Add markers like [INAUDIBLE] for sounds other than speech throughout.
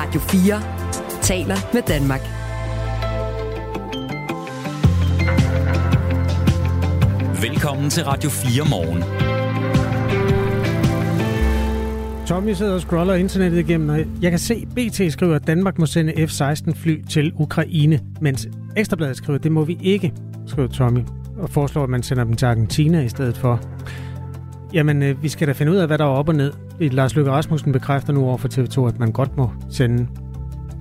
Radio 4 taler med Danmark. Velkommen til Radio 4 morgen. Tommy sidder og scroller internettet igennem, og jeg kan se, BT skriver, at Danmark må sende F-16 fly til Ukraine, mens Ekstrabladet skriver, at det må vi ikke, skriver Tommy, og foreslår, at man sender dem til Argentina i stedet for. Jamen, øh, vi skal da finde ud af, hvad der er op og ned. Lars Løkke Rasmussen bekræfter nu over for TV2, at man godt må sende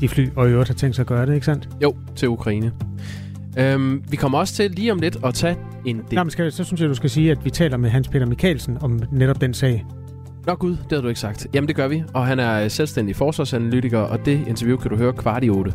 de fly, og i øvrigt har tænkt sig at gøre det, ikke sandt? Jo, til Ukraine. Øhm, vi kommer også til lige om lidt at tage en del... Nå, men skal, så synes jeg, du skal sige, at vi taler med Hans Peter Mikkelsen om netop den sag. Nå gud, det har du ikke sagt. Jamen det gør vi, og han er selvstændig forsvarsanalytiker, og det interview kan du høre kvart i 8.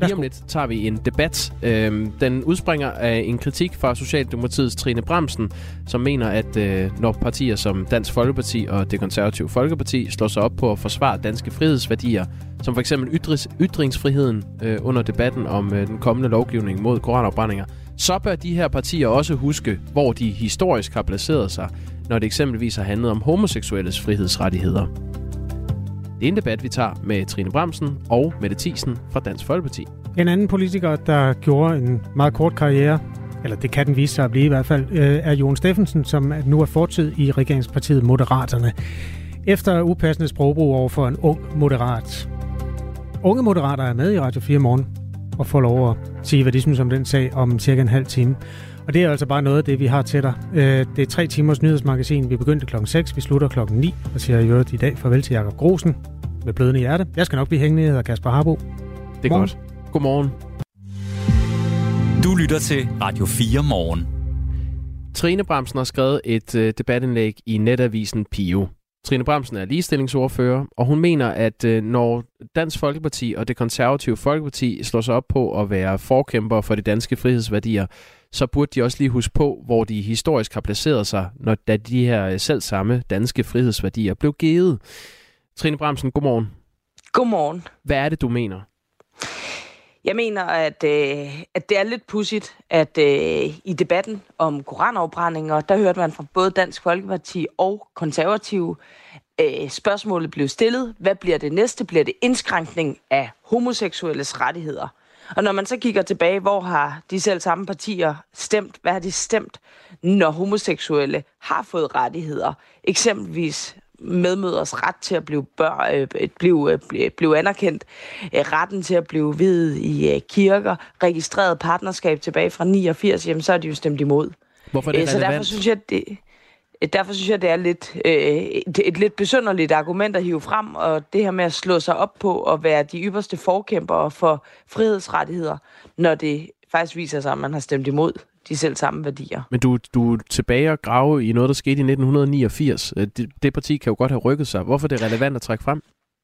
Lige om lidt tager vi en debat. Øhm, den udspringer af en kritik fra Socialdemokratiets Trine Bremsen, som mener, at øh, når partier som Dansk Folkeparti og det konservative Folkeparti slår sig op på at forsvare danske frihedsværdier, som for eksempel ytrings, ytringsfriheden øh, under debatten om øh, den kommende lovgivning mod koranopbrændinger, så bør de her partier også huske, hvor de historisk har placeret sig, når det eksempelvis har handlet om homoseksuelles frihedsrettigheder. Det er en debat, vi tager med Trine Bremsen og Mette Thiesen fra Dansk Folkeparti. En anden politiker, der gjorde en meget kort karriere, eller det kan den vise sig at blive i hvert fald, øh, er Jon Steffensen, som nu er fortid i regeringspartiet Moderaterne. Efter upassende sprogbrug over for en ung moderat. Unge moderater er med i Radio 4 morgen og får lov at sige, hvad de synes om den sag om cirka en halv time. Og det er altså bare noget af det, vi har til dig. Øh, det er tre timers nyhedsmagasin. Vi begyndte klokken 6, vi slutter klokken 9, og siger i øvrigt i dag farvel til Jakob Grosen med blødende hjerte. Jeg skal nok blive hængende, jeg hedder Kasper Harbo. Det er Morgen. godt. Godmorgen. Du lytter til Radio 4 morgen. Trine Bremsen har skrevet et øh, debatindlæg i netavisen Pio. Trine Bremsen er ligestillingsordfører, og hun mener, at øh, når Dansk Folkeparti og det konservative Folkeparti slår sig op på at være forkæmper for de danske frihedsværdier, så burde de også lige huske på, hvor de historisk har placeret sig, når da de her selv samme danske frihedsværdier blev givet. Trine Bremsen, godmorgen. Godmorgen. Hvad er det, du mener? Jeg mener, at, øh, at det er lidt pudsigt, at øh, i debatten om koranafbrændinger, der hørte man fra både Dansk Folkeparti og konservative, øh, spørgsmålet blev stillet. Hvad bliver det næste? Bliver det indskrænkning af homoseksuelles rettigheder? Og når man så kigger tilbage, hvor har de selv samme partier stemt? Hvad har de stemt, når homoseksuelle har fået rettigheder? Eksempelvis medmøders ret til at blive, bør, øh, blive, øh, blive anerkendt, øh, retten til at blive videt i øh, kirker, registreret partnerskab tilbage fra 89, jamen så er de jo stemt imod. Hvorfor er det øh, Så derfor synes jeg, det, derfor synes jeg, det er lidt, øh, et, et lidt besynderligt argument at hive frem, og det her med at slå sig op på at være de ypperste forkæmpere for frihedsrettigheder, når det faktisk viser sig, at man har stemt imod de selv samme værdier. Men du, du er tilbage og grave i noget, der skete i 1989. Øh, det, det parti kan jo godt have rykket sig. Hvorfor er det relevant at trække frem?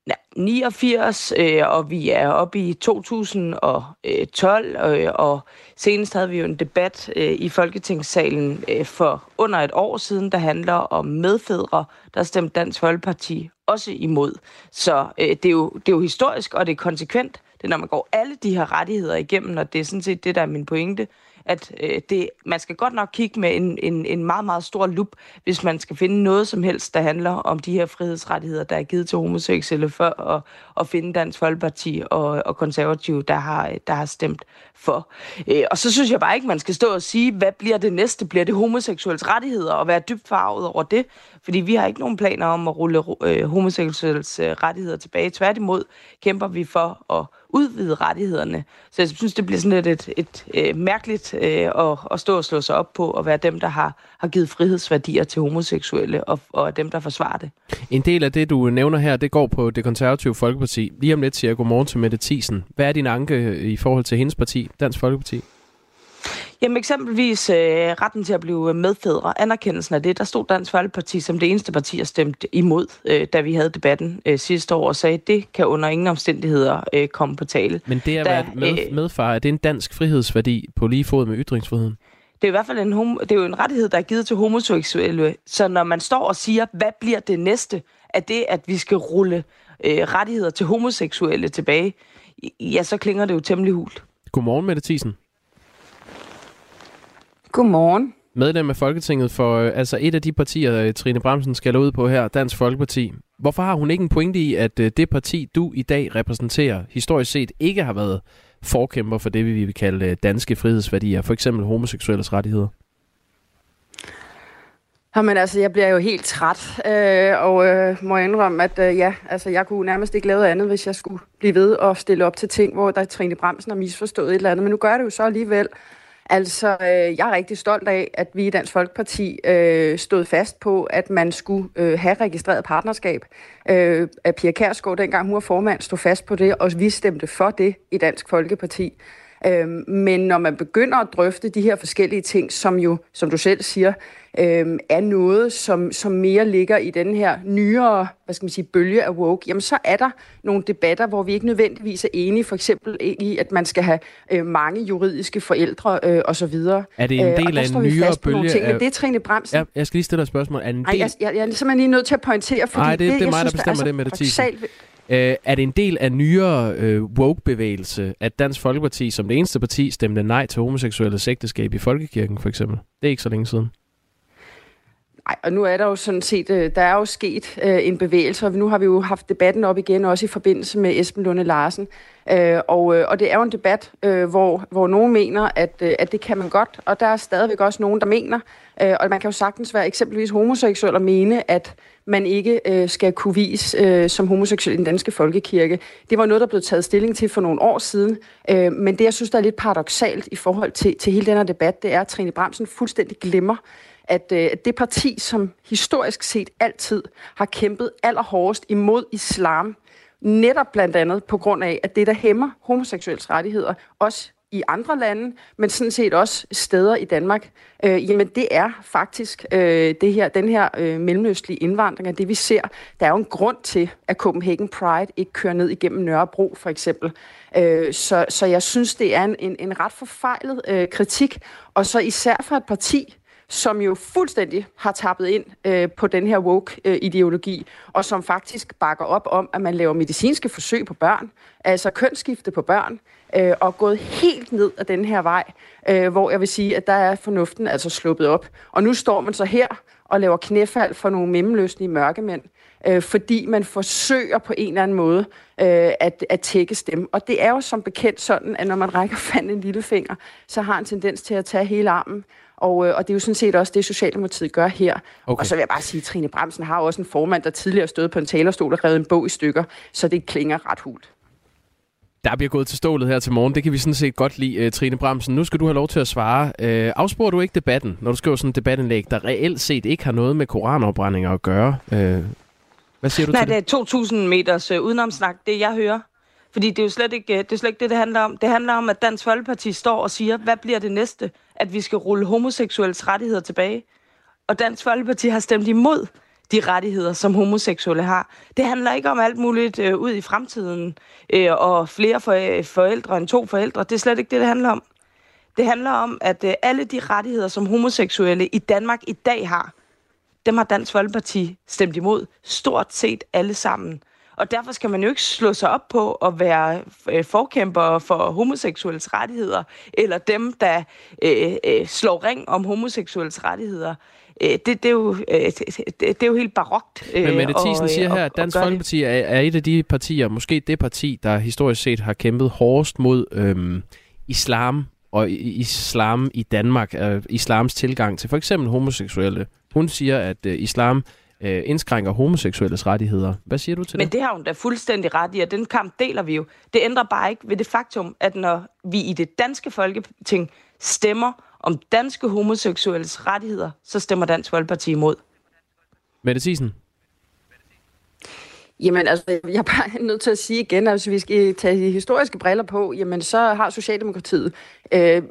Ja, 89, øh, og vi er oppe i 2012, øh, øh, og senest havde vi jo en debat øh, i Folketingssalen øh, for under et år siden, der handler om medfædre, der stemte Dansk Folkeparti også imod. Så øh, det, er jo, det er jo historisk, og det er konsekvent. Det er, når man går alle de her rettigheder igennem, og det er sådan set det, der er min pointe, at øh, det, man skal godt nok kigge med en, en, en meget, meget stor lup, hvis man skal finde noget som helst, der handler om de her frihedsrettigheder, der er givet til homoseksuelle, for at, at finde Dansk Folkeparti og, og konservative, der har, der har stemt for. Øh, og så synes jeg bare ikke, man skal stå og sige, hvad bliver det næste? Bliver det homoseksuelle rettigheder, og være dybt farvet over det? Fordi vi har ikke nogen planer om at rulle øh, homoseksuelles øh, rettigheder tilbage. Tværtimod kæmper vi for at udvide rettighederne. Så jeg synes, det bliver sådan lidt et, et, et øh, mærkeligt øh, at, at stå og slå sig op på at være dem, der har, har givet frihedsværdier til homoseksuelle, og, og dem, der forsvarer det. En del af det, du nævner her, det går på det konservative Folkeparti. Lige om lidt siger jeg godmorgen til Mette Thiesen. Hvad er din anke i forhold til hendes parti, Dansk Folkeparti? Jamen eksempelvis øh, retten til at blive medfædre, anerkendelsen af det, der stod Dansk Folkeparti som det eneste parti, der stemte imod, øh, da vi havde debatten øh, sidste år, og sagde, at det kan under ingen omstændigheder øh, komme på tale. Men det at være med, øh, medfar, er det en dansk frihedsværdi på lige fod med ytringsfriheden? Det er i hvert fald en, homo, det er jo en rettighed, der er givet til homoseksuelle. Så når man står og siger, hvad bliver det næste, er det, at vi skal rulle øh, rettigheder til homoseksuelle tilbage, ja, så klinger det jo temmelig hult. Godmorgen, Mette Thiesen. Godmorgen. medlem af Folketinget for øh, altså et af de partier, øh, Trine Bremsen skal ud på her, Dansk Folkeparti. Hvorfor har hun ikke en pointe i, at øh, det parti, du i dag repræsenterer, historisk set ikke har været forkæmper for det, vi vil kalde danske frihedsværdier, for eksempel homoseksuelles rettigheder? Jamen altså, jeg bliver jo helt træt, øh, og øh, må indrømme, at øh, ja, altså, jeg kunne nærmest ikke lave andet, hvis jeg skulle blive ved og stille op til ting, hvor der Trine Bremsen har misforstået et eller andet. Men nu gør jeg det jo så alligevel. Altså, øh, jeg er rigtig stolt af, at vi i Dansk Folkeparti øh, stod fast på, at man skulle øh, have registreret partnerskab. Øh, at Pia Kærsgaard, dengang hun var formand, stod fast på det, og vi stemte for det i Dansk Folkeparti. Øh, men når man begynder at drøfte de her forskellige ting, som jo, som du selv siger, øh, er noget, som, som mere ligger i den her nyere hvad skal man sige, bølge af woke, jamen så er der nogle debatter, hvor vi ikke nødvendigvis er enige, for eksempel i, at man skal have øh, mange juridiske forældre øh, osv. Er det en øh, del af en nyere bølge? Ting, af... Men det er Trine Bremsen. Ja, jeg skal lige stille dig et spørgsmål. Er en del... Ej, jeg, jeg, jeg er simpelthen lige nødt til at pointere, fordi Ej, det, det, det er mig, synes, der bestemmer altså, det med det, Øh, er det en del af nyere øh, woke-bevægelse, at Dansk Folkeparti som det eneste parti stemte nej til homoseksuelle ægteskab i Folkekirken, for eksempel? Det er ikke så længe siden. Nej, og nu er der jo sådan set, øh, der er jo sket øh, en bevægelse, og nu har vi jo haft debatten op igen, også i forbindelse med Esben Lunde Larsen. Øh, og, øh, og det er jo en debat, øh, hvor, hvor nogen mener, at, øh, at det kan man godt, og der er stadigvæk også nogen, der mener, øh, og man kan jo sagtens være eksempelvis homoseksuel og mene, at man ikke øh, skal kunne vise øh, som homoseksuel i den danske folkekirke. Det var noget, der blev taget stilling til for nogle år siden, øh, men det, jeg synes, der er lidt paradoxalt i forhold til, til hele den her debat, det er, at Trine Bramsen fuldstændig glemmer, at øh, det parti, som historisk set altid har kæmpet allerhårdest imod islam, netop blandt andet på grund af, at det, der hæmmer homoseksuels rettigheder, også i andre lande, men sådan set også steder i Danmark, øh, jamen det er faktisk øh, det her, den her øh, mellemøstlige indvandring, og det vi ser, der er jo en grund til, at Copenhagen Pride ikke kører ned igennem Nørrebro for eksempel. Øh, så, så jeg synes, det er en, en, en ret forfejlet øh, kritik, og så især fra et parti, som jo fuldstændig har tappet ind øh, på den her woke-ideologi, øh, og som faktisk bakker op om, at man laver medicinske forsøg på børn, altså kønsskifte på børn, øh, og gået helt ned ad den her vej, øh, hvor jeg vil sige, at der er fornuften altså sluppet op. Og nu står man så her og laver knæfald for nogle mellemløsne mørkemænd, øh, fordi man forsøger på en eller anden måde øh, at, at tække dem. Og det er jo som bekendt sådan, at når man rækker fanden en lille finger, så har en tendens til at tage hele armen. Og, øh, og det er jo sådan set også det, Socialdemokratiet gør her. Okay. Og så vil jeg bare sige, at Trine Bremsen har også en formand, der tidligere stod på en talerstol og revet en bog i stykker, så det klinger ret hult. Der bliver gået til stålet her til morgen. Det kan vi sådan set godt lide, uh, Trine Bremsen. Nu skal du have lov til at svare. Uh, afsporer du ikke debatten, når du skriver sådan en debatindlæg, der reelt set ikke har noget med koranopbrændinger at gøre? Hvad siger du Nej, til det? det er 2.000 meters udenomsnak, det jeg hører. Fordi det er jo slet ikke øh, det, er slet ikke det, det handler om. Det handler om, at Dansk Folkeparti står og siger, hvad bliver det næste? At vi skal rulle homoseksuelles rettigheder tilbage. Og Dansk Folkeparti har stemt imod de rettigheder, som homoseksuelle har. Det handler ikke om alt muligt øh, ud i fremtiden øh, og flere for, forældre end to forældre. Det er slet ikke det, det handler om. Det handler om, at øh, alle de rettigheder, som homoseksuelle i Danmark i dag har, dem har Dansk Folkeparti stemt imod. Stort set alle sammen. Og derfor skal man jo ikke slå sig op på at være øh, forkæmper for homoseksuelles rettigheder, eller dem, der øh, øh, slår ring om homoseksuelles rettigheder. Øh, det, det, er jo, øh, det, det er jo helt barokt. Øh, Men Mette Thiesen siger her, at Dansk Folkeparti er, er et af de partier, måske det parti, der historisk set har kæmpet hårdest mod øhm, islam og islam i Danmark, øh, islams tilgang til for eksempel homoseksuelle. Hun siger, at øh, islam øh, indskrænker homoseksuelles rettigheder. Hvad siger du til Men det? Men det har hun da fuldstændig ret i, og den kamp deler vi jo. Det ændrer bare ikke ved det faktum, at når vi i det danske folketing stemmer om danske homoseksuelles rettigheder, så stemmer Dansk Folkeparti imod. Mette Thiesen? Jamen, altså, jeg er bare nødt til at sige igen, at hvis vi skal tage de historiske briller på, jamen, så har Socialdemokratiet øh,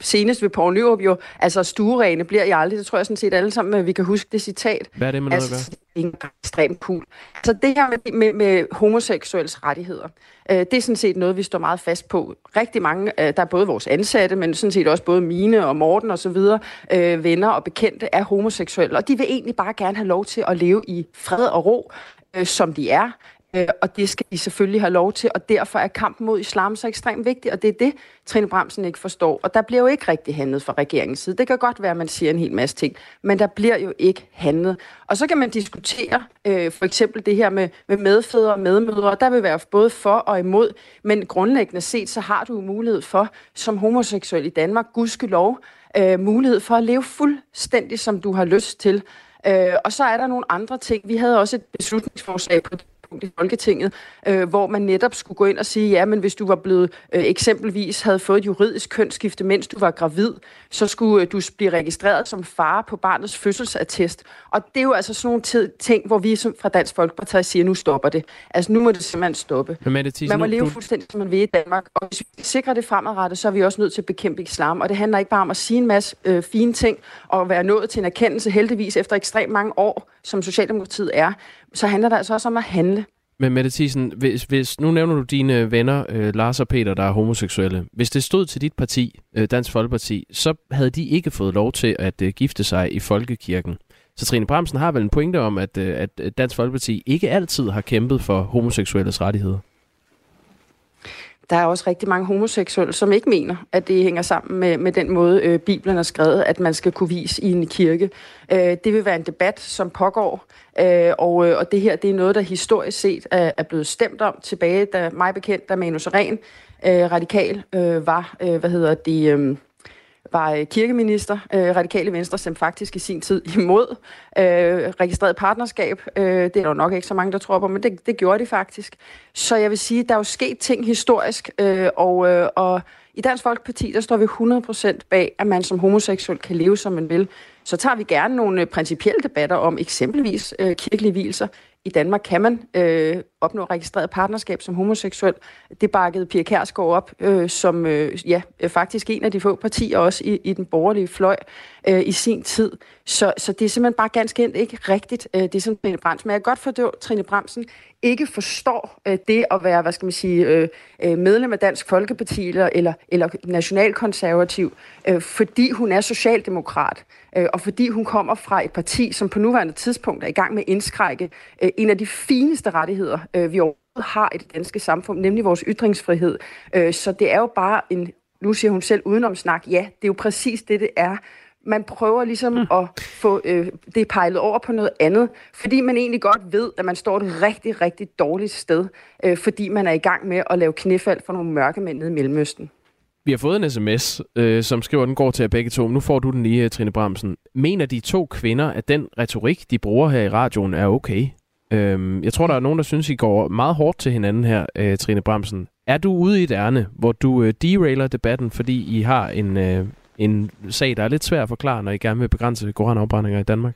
senest ved Poul Nyrup jo, altså stuerene bliver jeg aldrig, det tror jeg sådan set alle sammen, at vi kan huske det citat. Hvad er det med noget altså, det er ekstremt cool. Så det her med, med, med homoseksuels rettigheder, øh, det er sådan set noget, vi står meget fast på. Rigtig mange, øh, der er både vores ansatte, men sådan set også både mine og Morten og så videre, øh, venner og bekendte er homoseksuelle, og de vil egentlig bare gerne have lov til at leve i fred og ro, øh, som de er. Øh, og det skal de selvfølgelig have lov til, og derfor er kampen mod islam så ekstremt vigtig, og det er det, Trine Bramsen ikke forstår. Og der bliver jo ikke rigtig handlet fra regeringens side. Det kan godt være, at man siger en hel masse ting, men der bliver jo ikke handlet. Og så kan man diskutere øh, for eksempel det her med, med medfædre og medmødre. Der vil være både for og imod, men grundlæggende set, så har du mulighed for, som homoseksuel i Danmark, gudskelov, øh, mulighed for at leve fuldstændig, som du har lyst til. Øh, og så er der nogle andre ting. Vi havde også et beslutningsforslag på tidspunkt i Folketinget, øh, hvor man netop skulle gå ind og sige, ja, men hvis du var blevet øh, eksempelvis havde fået et juridisk kønsskifte, mens du var gravid, så skulle øh, du blive registreret som far på barnets fødselsattest. Og det er jo altså sådan nogle ting, hvor vi som fra Dansk Folkeparti siger, nu stopper det. Altså nu må det simpelthen stoppe. Men Thiesen, man må leve du... fuldstændig, som man vil i Danmark. Og hvis vi sikrer det fremadrettet, så er vi også nødt til at bekæmpe islam. Og det handler ikke bare om at sige en masse øh, fine ting og være nået til en erkendelse, heldigvis efter ekstremt mange år, som Socialdemokratiet er, så handler det altså også om at handle. Men Mette Thiesen, hvis, hvis, nu nævner du dine venner, øh, Lars og Peter, der er homoseksuelle. Hvis det stod til dit parti, øh, Dansk Folkeparti, så havde de ikke fået lov til at øh, gifte sig i folkekirken. Så Trine Bramsen har vel en pointe om, at, øh, at Dansk Folkeparti ikke altid har kæmpet for homoseksuelles rettigheder? Der er også rigtig mange homoseksuelle, som ikke mener, at det hænger sammen med, med den måde, øh, Bibelen har skrevet, at man skal kunne vise i en kirke. Øh, det vil være en debat, som pågår, øh, og, øh, og det her det er noget, der historisk set er, er blevet stemt om tilbage, da mig bekendt, da Manus Ren, øh, radikal, øh, var, øh, hvad hedder det... Øh, var øh, kirkeminister. Øh, Radikale Venstre som faktisk i sin tid imod øh, registreret partnerskab. Øh, det er der jo nok ikke så mange, der tror på, men det, det gjorde de faktisk. Så jeg vil sige, der er jo sket ting historisk, øh, og, øh, og i Dansk Folkeparti, der står vi 100% bag, at man som homoseksuel kan leve, som man vil. Så tager vi gerne nogle øh, principielle debatter om eksempelvis øh, kirkelige hvilser. I Danmark kan man øh, opnå registreret partnerskab som homoseksuel. Det bakkede Pia Kærsgaard op, øh, som øh, ja, faktisk en af de få partier også i, i den borgerlige fløj øh, i sin tid. Så, så det er simpelthen bare ganske enkelt ikke rigtigt, øh, det som Trine Bremsen. Men jeg kan godt forstå, at Trine Bremsen ikke forstår øh, det at være, hvad skal man sige, øh, øh, medlem af Dansk Folkeparti eller, eller, eller nationalkonservativ, øh, fordi hun er socialdemokrat, øh, og fordi hun kommer fra et parti, som på nuværende tidspunkt er i gang med at indskrække øh, en af de fineste rettigheder, øh, vi overhovedet har i det danske samfund, nemlig vores ytringsfrihed. Øh, så det er jo bare en, nu siger hun selv udenom snak, ja, det er jo præcis det, det er man prøver ligesom mm. at få øh, det pejlet over på noget andet, fordi man egentlig godt ved, at man står et rigtig, rigtig dårligt sted, øh, fordi man er i gang med at lave knæfald for nogle mørkemænd nede i Mellemøsten. Vi har fået en sms, øh, som skriver, den går til jer begge to. Nu får du den lige, Trine Bramsen. Mener de to kvinder, at den retorik, de bruger her i radioen, er okay? Øh, jeg tror, der er nogen, der synes, I går meget hårdt til hinanden her, øh, Trine Bramsen. Er du ude i et ærne, hvor du øh, derailer debatten, fordi I har en, øh, en sag, der er lidt svær at forklare, når I gerne vil begrænse koranafbrændinger i Danmark?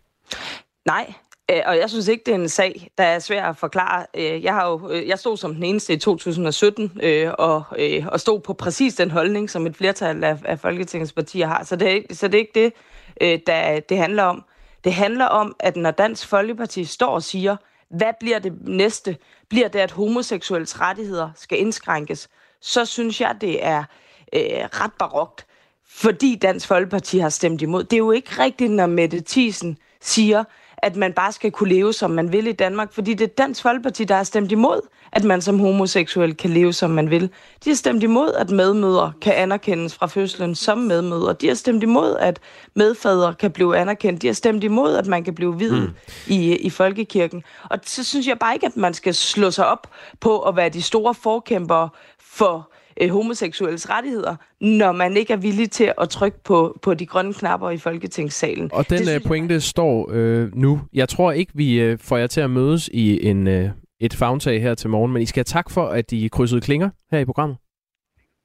Nej, øh, og jeg synes ikke, det er en sag, der er svær at forklare. Øh, jeg, har jo, øh, jeg stod som den eneste i 2017 og, og stod på præcis den holdning, som et flertal af, af Folketingets partier har. Så det, så det er ikke det, der, det handler om. Det handler om, at når Dansk Folkeparti står og siger, hvad bliver det næste? Bliver det, at homoseksuelles rettigheder skal indskrænkes? Så synes jeg, det er øh, ret barokt fordi Dansk Folkeparti har stemt imod. Det er jo ikke rigtigt, når Mette Thiesen siger, at man bare skal kunne leve, som man vil i Danmark, fordi det er Dansk Folkeparti, der har stemt imod, at man som homoseksuel kan leve, som man vil. De har stemt imod, at medmødre kan anerkendes fra fødslen som medmødre. De har stemt imod, at medfædre kan blive anerkendt. De har stemt imod, at man kan blive hvid mm. i, i folkekirken. Og så synes jeg bare ikke, at man skal slå sig op på at være de store forkæmpere for øh, homoseksuelles rettigheder, når man ikke er villig til at trykke på, på de grønne knapper i Folketingssalen. Og den det, øh, pointe jeg... står øh, nu. Jeg tror ikke, vi øh, får jer til at mødes i en, øh, et fagntag her til morgen, men I skal have tak for, at I krydsede klinger her i programmet.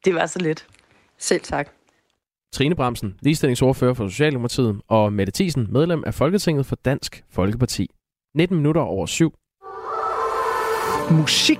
Det var så lidt. Selv tak. Trine Bramsen, ligestillingsordfører for Socialdemokratiet, og Mette Thiesen, medlem af Folketinget for Dansk Folkeparti. 19 minutter over syv. Musik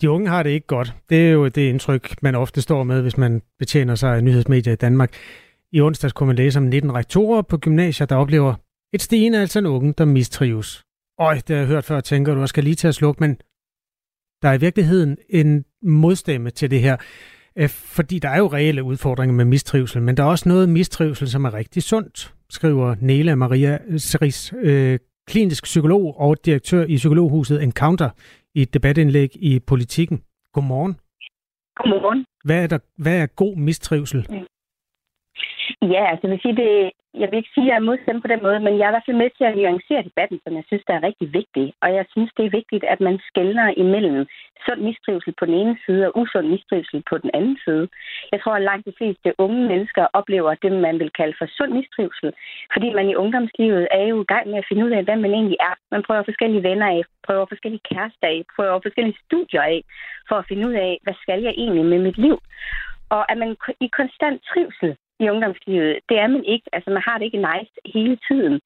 De unge har det ikke godt. Det er jo det indtryk, man ofte står med, hvis man betjener sig af nyhedsmedier i Danmark. I onsdags kunne man læse om 19 rektorer på gymnasier, der oplever et stigende altså en unge, der mistrives. Øj, det har jeg hørt før, tænker du, jeg skal lige til at slukke, men der er i virkeligheden en modstemme til det her. Fordi der er jo reelle udfordringer med mistrivsel, men der er også noget mistrivsel, som er rigtig sundt, skriver Nela Maria Seris, øh, klinisk psykolog og direktør i Psykologhuset Encounter i et debatindlæg i Politiken. Godmorgen. Godmorgen. Hvad er, der, hvad er god mistrivsel? Ja, altså jeg vil sige, det, jeg vil ikke sige, at jeg er modstemt på den måde, men jeg er i hvert fald med til at nuancere debatten, som jeg synes, der er rigtig vigtig. Og jeg synes, det er vigtigt, at man skældner imellem sund mistrivsel på den ene side og usund mistrivsel på den anden side. Jeg tror, at langt de fleste unge mennesker oplever det, man vil kalde for sund mistrivsel, fordi man i ungdomslivet er jo i gang med at finde ud af, hvem man egentlig er. Man prøver forskellige venner af, prøver forskellige kærester af, prøver forskellige studier af, for at finde ud af, hvad skal jeg egentlig med mit liv? Og at man i konstant trivsel i ungdomslivet, det er man ikke. Altså, man har det ikke nice hele tiden.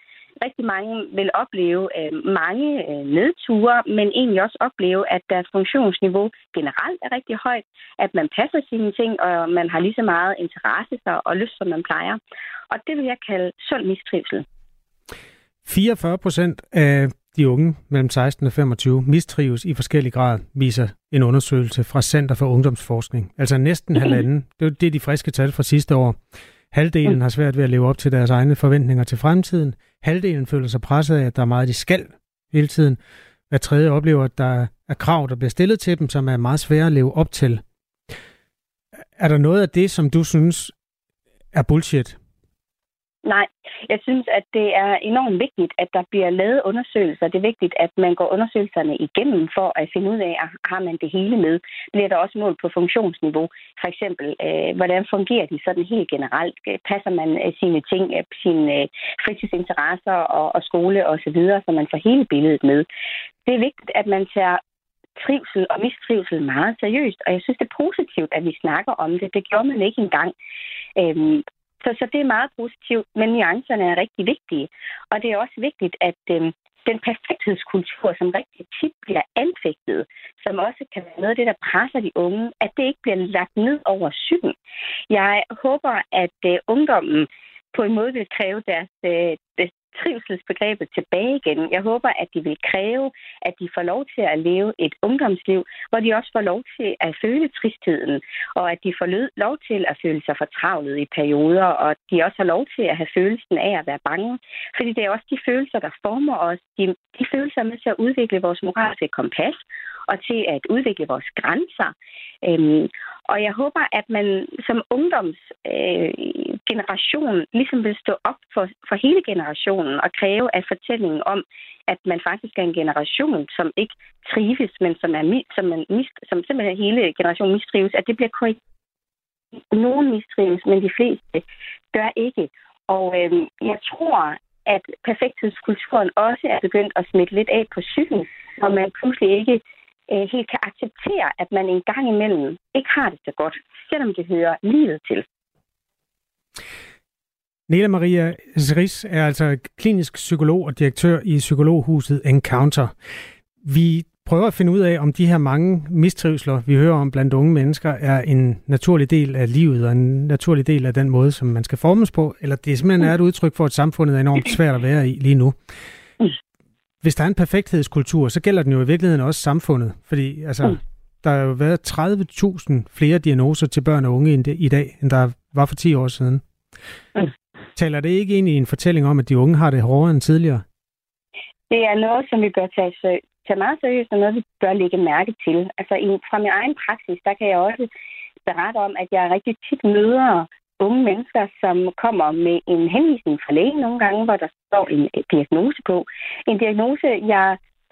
Rigtig mange vil opleve øh, mange øh, nedture, men egentlig også opleve, at deres funktionsniveau generelt er rigtig højt, at man passer sine ting, og man har lige så meget interesse for og lyst, som man plejer. Og det vil jeg kalde sund mistrivsel. 44 procent af de unge mellem 16 og 25 mistrives i forskellig grad, viser en undersøgelse fra Center for Ungdomsforskning. Altså næsten halvanden. Det er de friske tal fra sidste år. Halvdelen har svært ved at leve op til deres egne forventninger til fremtiden. Halvdelen føler sig presset af, at der er meget, de skal hele tiden. Hver tredje oplever, at der er krav, der bliver stillet til dem, som er meget svære at leve op til. Er der noget af det, som du synes er bullshit? Nej, jeg synes, at det er enormt vigtigt, at der bliver lavet undersøgelser. Det er vigtigt, at man går undersøgelserne igennem for at finde ud af, at har man det hele med. Bliver der også mål på funktionsniveau? For eksempel, øh, hvordan fungerer de sådan helt generelt? Passer man øh, sine ting, øh, sine øh, fritidsinteresser og, og skole osv., så, så man får hele billedet med? Det er vigtigt, at man tager trivsel og mistrivsel meget seriøst, og jeg synes, det er positivt, at vi snakker om det. Det gjorde man ikke engang. Øhm, så, så det er meget positivt, men nuancerne er rigtig vigtige. Og det er også vigtigt, at øh, den perfekthedskultur, som rigtig tit bliver anfægtet, som også kan være noget af det, der presser de unge, at det ikke bliver lagt ned over sygen. Jeg håber, at øh, ungdommen på en måde vil kræve deres, øh, trivselsbegrebet tilbage igen. Jeg håber, at de vil kræve, at de får lov til at leve et ungdomsliv, hvor de også får lov til at føle tristheden, og at de får lov til at føle sig fortravlet i perioder, og at de også har lov til at have følelsen af at være bange. Fordi det er også de følelser, der former os. De, de følelser er med til at udvikle vores moralske kompas, og til at udvikle vores grænser. Øhm, og jeg håber, at man som ungdomsgeneration øh, ligesom vil stå op for, for hele generationen og kræve af fortællingen om, at man faktisk er en generation, som ikke trives, men som, er, som, man mist, som simpelthen hele generationen mistrives, at det bliver korrekt. Nogen mistrives, men de fleste gør ikke. Og øh, jeg tror, at perfekthedskulturen også er begyndt at smitte lidt af på psyken, og man pludselig ikke øh, helt kan acceptere, at man en gang imellem ikke har det så godt, selvom det hører livet til. Nela Maria Zeris er altså klinisk psykolog og direktør i Psykologhuset Encounter. Vi prøver at finde ud af, om de her mange mistrivsler, vi hører om blandt unge mennesker, er en naturlig del af livet og en naturlig del af den måde, som man skal formes på, eller det simpelthen er et udtryk for, at samfundet er enormt svært at være i lige nu hvis der er en perfekthedskultur, så gælder den jo i virkeligheden også samfundet. Fordi altså, mm. der har jo været 30.000 flere diagnoser til børn og unge i dag, end der var for 10 år siden. Mm. Taler det ikke egentlig en fortælling om, at de unge har det hårdere end tidligere? Det er noget, som vi bør tage, tage meget seriøst, og noget, vi bør lægge mærke til. Altså i, fra min egen praksis, der kan jeg også berette om, at jeg rigtig tit møder unge mennesker, som kommer med en henvisning fra lægen nogle gange, hvor der står en øh, diagnose på. En diagnose, jeg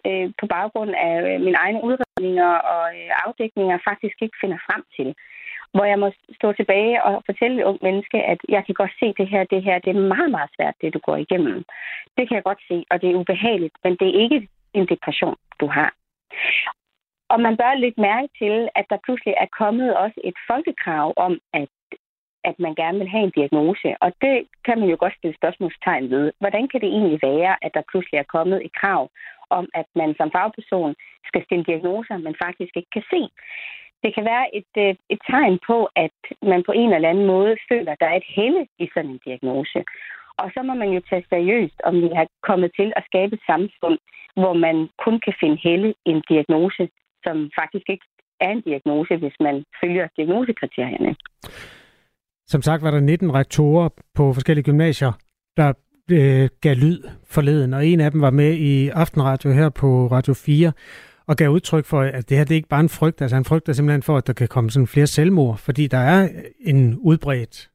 øh, på baggrund af øh, mine egne udredninger og øh, afdækninger faktisk ikke finder frem til. Hvor jeg må stå tilbage og fortælle ung menneske, at jeg kan godt se det her, det her, det er meget, meget svært, det du går igennem. Det kan jeg godt se, og det er ubehageligt, men det er ikke en depression, du har. Og man bør lidt mærke til, at der pludselig er kommet også et folkekrav om, at at man gerne vil have en diagnose. Og det kan man jo godt stille spørgsmålstegn ved. Hvordan kan det egentlig være, at der pludselig er kommet et krav om, at man som fagperson skal stille diagnoser, man faktisk ikke kan se. Det kan være et, øh, et tegn på, at man på en eller anden måde føler, at der er et helle i sådan en diagnose. Og så må man jo tage seriøst, om vi har kommet til at skabe et samfund, hvor man kun kan finde helle i en diagnose, som faktisk ikke er en diagnose, hvis man følger diagnosekriterierne. Som sagt var der 19 rektorer på forskellige gymnasier, der øh, gav lyd forleden, og en af dem var med i Aftenradio her på Radio 4, og gav udtryk for, at det her det er ikke bare en frygt, altså han frygter simpelthen for, at der kan komme sådan flere selvmord, fordi der er en udbredt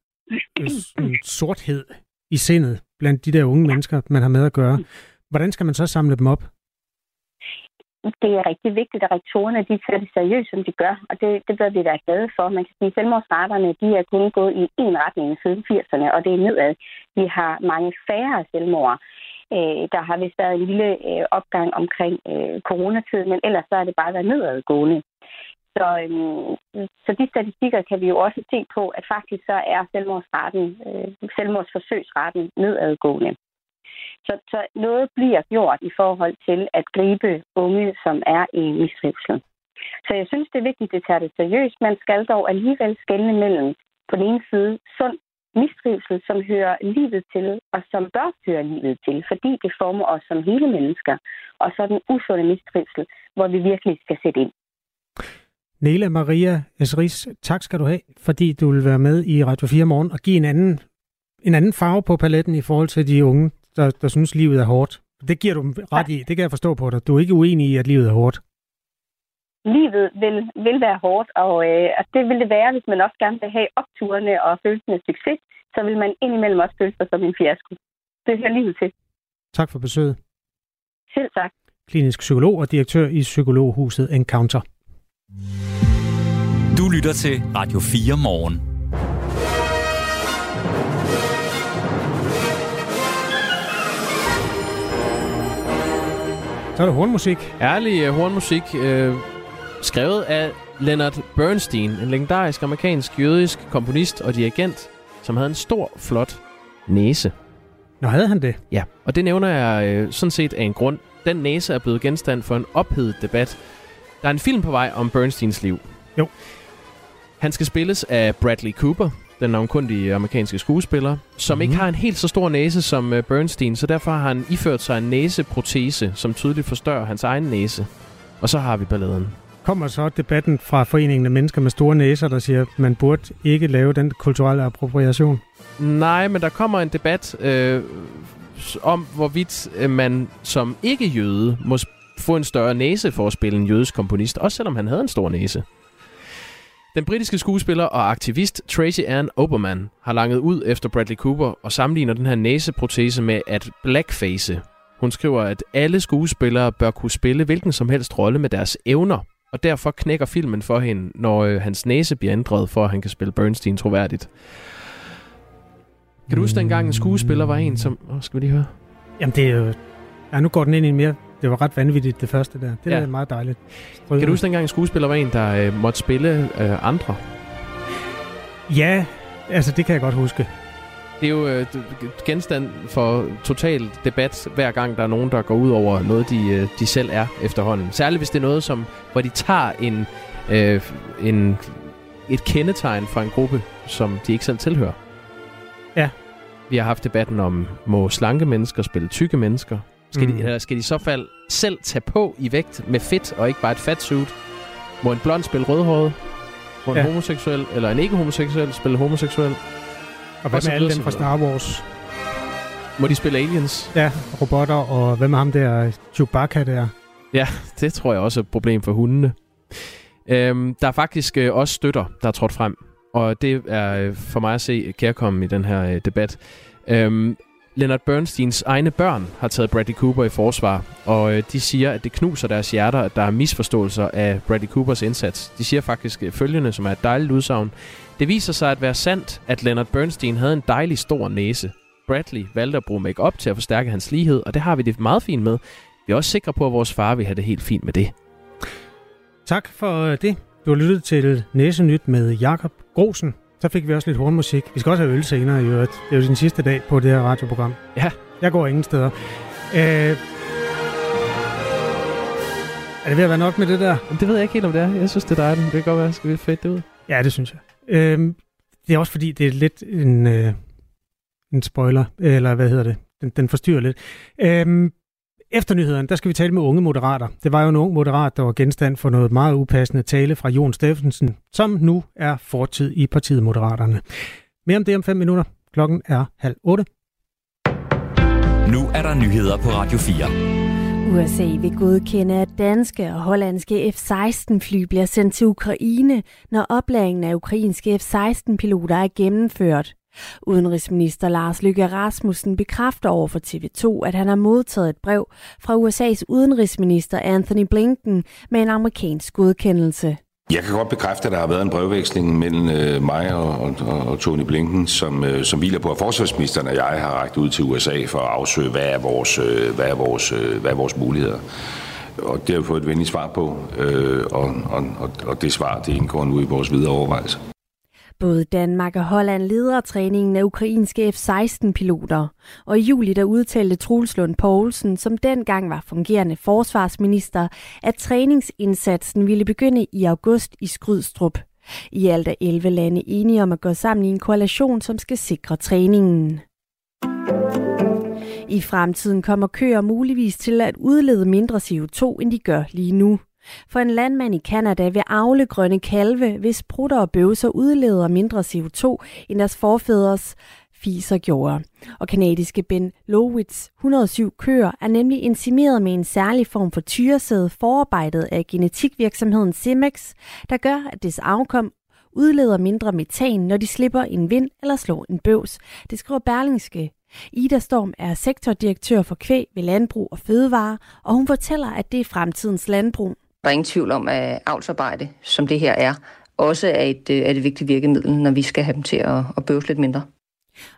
øh, en sorthed i sindet blandt de der unge mennesker, man har med at gøre. Hvordan skal man så samle dem op? Det er rigtig vigtigt, at rektorerne de tager det seriøst, som de gør, og det, det bør vi være glade for. Man kan sige, at selvmordsraterne de er kun gået i en retning siden 80'erne, og det er nedad. Vi har mange færre selvmord. Øh, der har vist været en lille øh, opgang omkring øh, coronatiden, men ellers så er det bare været nedadgående. Så, øh, så de statistikker kan vi jo også se på, at faktisk så er selvmordsraten, øh, selvmordsforsøgsraten nedadgående. Så, så noget bliver gjort i forhold til at gribe unge, som er i mistrivsel. Så jeg synes, det er vigtigt, at det tager det seriøst. Man skal dog alligevel skelne mellem på den ene side sund mistrivsel, som hører livet til, og som bør høre livet til, fordi det former os som hele mennesker, og så den usunde mistrivsel, hvor vi virkelig skal sætte ind. Nela Maria Esris, tak skal du have, fordi du vil være med i Radio 4 morgen og give en anden, en anden farve på paletten i forhold til de unge, der, der synes, livet er hårdt. Det giver du ret i. Det kan jeg forstå på dig. Du er ikke uenig i, at livet er hårdt. Livet vil, vil være hårdt, og, øh, det vil det være, hvis man også gerne vil have opturene og følelsen af succes, så vil man indimellem også føle sig som en fiasko. Det hører livet til. Tak for besøget. Selv tak. Klinisk psykolog og direktør i Psykologhuset Encounter. Du lytter til Radio 4 morgen. Så er der hornmusik. Ærlig uh, hornmusik, uh, skrevet af Leonard Bernstein, en legendarisk amerikansk jødisk komponist og dirigent, som havde en stor, flot næse. Nå, havde han det? Ja, og det nævner jeg uh, sådan set af en grund. Den næse er blevet genstand for en ophedet debat. Der er en film på vej om Bernsteins liv. Jo. Han skal spilles af Bradley Cooper, den navnkundige amerikanske skuespiller, som mm-hmm. ikke har en helt så stor næse som uh, Bernstein, så derfor har han iført sig en næseprotese, som tydeligt forstørrer hans egen næse. Og så har vi balladen. Kommer så debatten fra Foreningen af Mennesker med Store Næser, der siger, at man burde ikke lave den kulturelle appropriation? Nej, men der kommer en debat øh, om, hvorvidt øh, man som ikke-jøde må få en større næse for at spille en jødisk komponist, også selvom han havde en stor næse. Den britiske skuespiller og aktivist Tracy Ann Oberman har langet ud efter Bradley Cooper og sammenligner den her næseprotese med at blackface. Hun skriver, at alle skuespillere bør kunne spille hvilken som helst rolle med deres evner, og derfor knækker filmen for hende, når øh, hans næse bliver ændret, for at han kan spille Bernstein troværdigt. Kan du huske dengang en skuespiller var en, som... Oh, skal vi lige høre? Jamen det er jo... Ja, nu går den ind i en mere det var ret vanvittigt, det første der. Det ja. er meget dejligt. Strød kan du huske, dengang en skuespiller var en, der øh, måtte spille øh, andre? Ja, altså det kan jeg godt huske. Det er jo øh, genstand for total debat, hver gang der er nogen, der går ud over noget, de, øh, de selv er efterhånden. Særligt hvis det er noget, som, hvor de tager en, øh, en, et kendetegn fra en gruppe, som de ikke selv tilhører. Ja. Vi har haft debatten om, må slanke mennesker spille tykke mennesker? Skal, mm. de, eller skal de i så fald selv tage på i vægt med fedt, og ikke bare et fat suit? Må en blond spille rødhåret? Må en ja. homoseksuel eller en ikke-homoseksuel spille homoseksuel? Og hvad med alle dem fra Star Wars? Må de spille aliens? Ja, robotter, og hvad med ham der, Chewbacca der? Ja, det tror jeg også er et problem for hundene. Øhm, der er faktisk øh, også støtter, der er trådt frem. Og det er øh, for mig at se kærkommen i den her øh, debat. Øhm, Leonard Bernsteins egne børn har taget Bradley Cooper i forsvar, og øh, de siger, at det knuser deres hjerter, at der er misforståelser af Bradley Coopers indsats. De siger faktisk øh, følgende, som er et dejligt udsagn. Det viser sig at være sandt, at Leonard Bernstein havde en dejlig stor næse. Bradley valgte at bruge makeup til at forstærke hans lighed, og det har vi det meget fint med. Vi er også sikre på, at vores far vil have det helt fint med det. Tak for øh, det. Du har lyttet til Næsenyt med Jakob Grosen. Så fik vi også lidt hornmusik. Vi skal også have øl senere i øvrigt. Det er jo den sidste dag på det her radioprogram. Ja. Jeg går ingen steder. Øh, Er det ved at være nok med det der? Det ved jeg ikke helt, om det er. Jeg synes, det er dig. Det kan godt være. Skal vi fedt det ud? Ja, det synes jeg. Øhm, det er også fordi, det er lidt en, øh, en spoiler, eller hvad hedder det? Den, den forstyrrer lidt. Øhm, efter nyhederne, der skal vi tale med unge moderater. Det var jo en ung moderat, der var genstand for noget meget upassende tale fra Jon Steffensen, som nu er fortid i partiet Moderaterne. Mere om det om fem minutter. Klokken er halv otte. Nu er der nyheder på Radio 4. USA vil godkende, at danske og hollandske F-16-fly bliver sendt til Ukraine, når oplæringen af ukrainske F-16-piloter er gennemført. Udenrigsminister Lars Lykke Rasmussen bekræfter over for TV2, at han har modtaget et brev fra USA's udenrigsminister Anthony Blinken med en amerikansk godkendelse. Jeg kan godt bekræfte, at der har været en brevveksling mellem øh, mig og, og, og Tony Blinken, som, øh, som hviler på, at forsvarsministeren og jeg har rækket ud til USA for at afsøge, hvad er vores, øh, hvad er vores, øh, hvad er vores muligheder. Og det har vi fået et venligt svar på, øh, og, og, og, og det svar det indgår nu i vores videre overvejelser. Både Danmark og Holland leder træningen af ukrainske F-16-piloter. Og i juli der udtalte Truls Lund Poulsen, som dengang var fungerende forsvarsminister, at træningsindsatsen ville begynde i august i Skrydstrup. I alt er 11 lande enige om at gå sammen i en koalition, som skal sikre træningen. I fremtiden kommer køer muligvis til at udlede mindre CO2, end de gør lige nu. For en landmand i Kanada vil afle grønne kalve, hvis prutter og bøvser udleder mindre CO2 end deres forfædres fiser gjorde. Og kanadiske Ben Lowitz 107 køer er nemlig insimeret med en særlig form for tyresæde forarbejdet af genetikvirksomheden Simex, der gør, at dets afkom udleder mindre metan, når de slipper en vind eller slår en bøvs. Det skriver Berlingske. Ida Storm er sektordirektør for kvæg ved Landbrug og Fødevare, og hun fortæller, at det er fremtidens landbrug. Der er ingen tvivl om, at avlsarbejde, som det her er, også er et, øh, er et vigtigt virkemiddel, når vi skal have dem til at, at bøvse lidt mindre.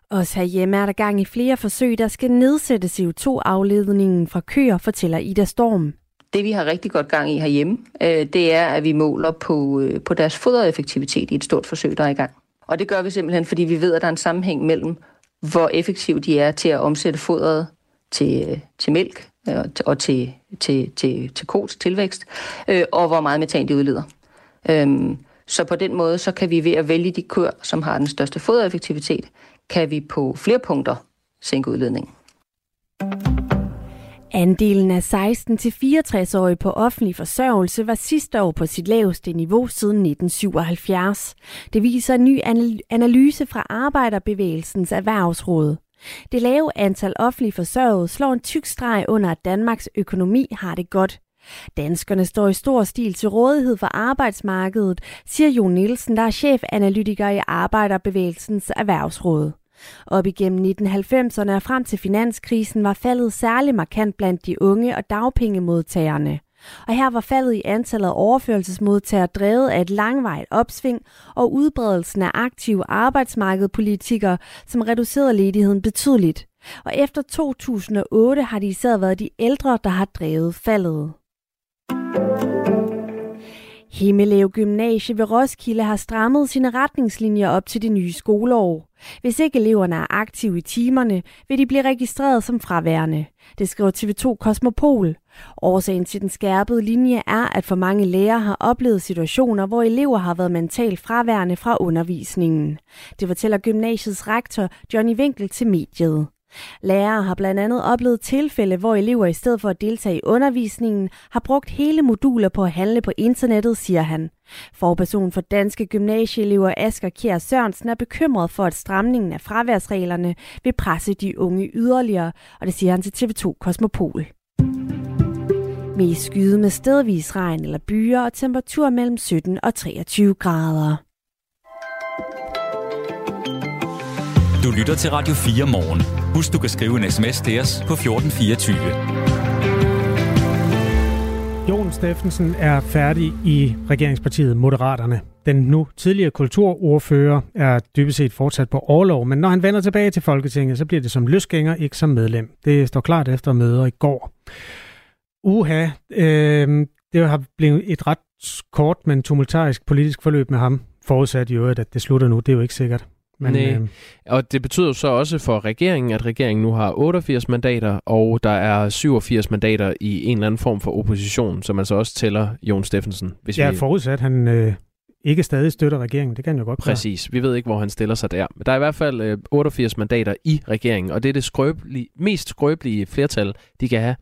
Også herhjemme er der gang i flere forsøg, der skal nedsætte CO2-afledningen fra køer, fortæller Ida Storm. Det vi har rigtig godt gang i herhjemme, øh, det er, at vi måler på, øh, på deres fodereffektivitet i et stort forsøg, der er i gang. Og det gør vi simpelthen, fordi vi ved, at der er en sammenhæng mellem, hvor effektive de er til at omsætte fodret til, til mælk Øh, og til, til, til, til kos tilvækst, øh, og hvor meget metan de udleder. Øhm, så på den måde, så kan vi ved at vælge de køer, som har den største fodereffektivitet, kan vi på flere punkter sænke udledningen. Andelen af 16-64-årige på offentlig forsørgelse var sidste år på sit laveste niveau siden 1977. Det viser en ny analyse fra Arbejderbevægelsens Erhvervsråd. Det lave antal offentlige forsørgede slår en tyk streg under, at Danmarks økonomi har det godt. Danskerne står i stor stil til rådighed for arbejdsmarkedet, siger Jon Nielsen, der er chefanalytiker i Arbejderbevægelsens Erhvervsråd. Op igennem 1990'erne og frem til finanskrisen var faldet særlig markant blandt de unge og dagpengemodtagerne. Og her var faldet i antallet af overførelsesmodtagere drevet af et langvejt opsving og udbredelsen af aktive arbejdsmarkedpolitikere, som reducerede ledigheden betydeligt. Og efter 2008 har det især været de ældre, der har drevet faldet. Himmelev Gymnasie ved Roskilde har strammet sine retningslinjer op til det nye skoleår. Hvis ikke eleverne er aktive i timerne, vil de blive registreret som fraværende. Det skriver TV2 Kosmopol. Årsagen til den skærpede linje er, at for mange lærere har oplevet situationer, hvor elever har været mentalt fraværende fra undervisningen. Det fortæller gymnasiets rektor Johnny Winkel til mediet. Lærere har blandt andet oplevet tilfælde, hvor elever i stedet for at deltage i undervisningen, har brugt hele moduler på at handle på internettet, siger han. Forperson for danske gymnasieelever Asger Kjær Sørensen er bekymret for, at stramningen af fraværsreglerne vil presse de unge yderligere, og det siger han til TV2 Kosmopol. Mest skyde med stedvis regn eller byer og temperatur mellem 17 og 23 grader. Du lytter til Radio 4 morgen. Husk, du kan skrive en sms til os på 1424. Jon Steffensen er færdig i regeringspartiet Moderaterne. Den nu tidligere kulturordfører er dybest set fortsat på overlov, men når han vender tilbage til Folketinget, så bliver det som løsgænger, ikke som medlem. Det står klart efter møder i går. Uha, øh, det har blevet et ret kort, men tumultarisk politisk forløb med ham. Forudsat i øvrigt, at det slutter nu. Det er jo ikke sikkert. Men, Nej, øh... og det betyder så også for regeringen, at regeringen nu har 88 mandater, og der er 87 mandater i en eller anden form for opposition, som altså også tæller Jon Steffensen. Hvis ja, vi... forudsat han øh, ikke stadig støtter regeringen, det kan jo godt Præcis, vi ved ikke, hvor han stiller sig der. Men der er i hvert fald øh, 88 mandater i regeringen, og det er det skrøbelige, mest skrøbelige flertal, de kan have.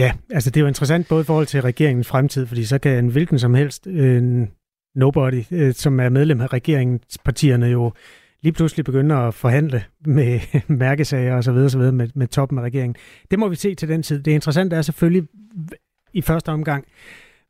Ja, altså det er jo interessant både i forhold til regeringens fremtid, fordi så kan en hvilken som helst øh, nobody, øh, som er medlem af regeringspartierne, jo lige pludselig begynde at forhandle med [LAUGHS] mærkesager og så videre, så videre med, med toppen af regeringen. Det må vi se til den tid. Det interessante er selvfølgelig i første omgang,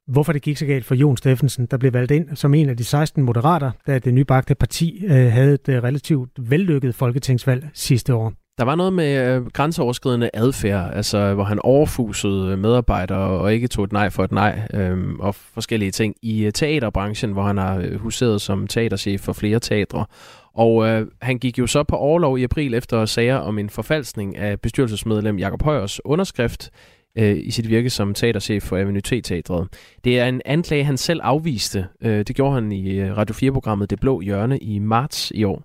hvorfor det gik så galt for Jon Steffensen, der blev valgt ind som en af de 16 moderater, da det nybagte parti øh, havde et relativt vellykket folketingsvalg sidste år. Der var noget med øh, grænseoverskridende adfærd, altså hvor han overfusede øh, medarbejdere og ikke tog et nej for et nej, øh, og forskellige ting i øh, teaterbranchen, hvor han har øh, huseret som teaterchef for flere teatre. Og øh, han gik jo så på overlov i april efter sager om en forfalskning af bestyrelsesmedlem Jakob Højers underskrift øh, i sit virke som teaterchef for Avenue Teatret. Det er en anklage, han selv afviste. Øh, det gjorde han i øh, Radio 4-programmet Det Blå Hjørne i marts i år.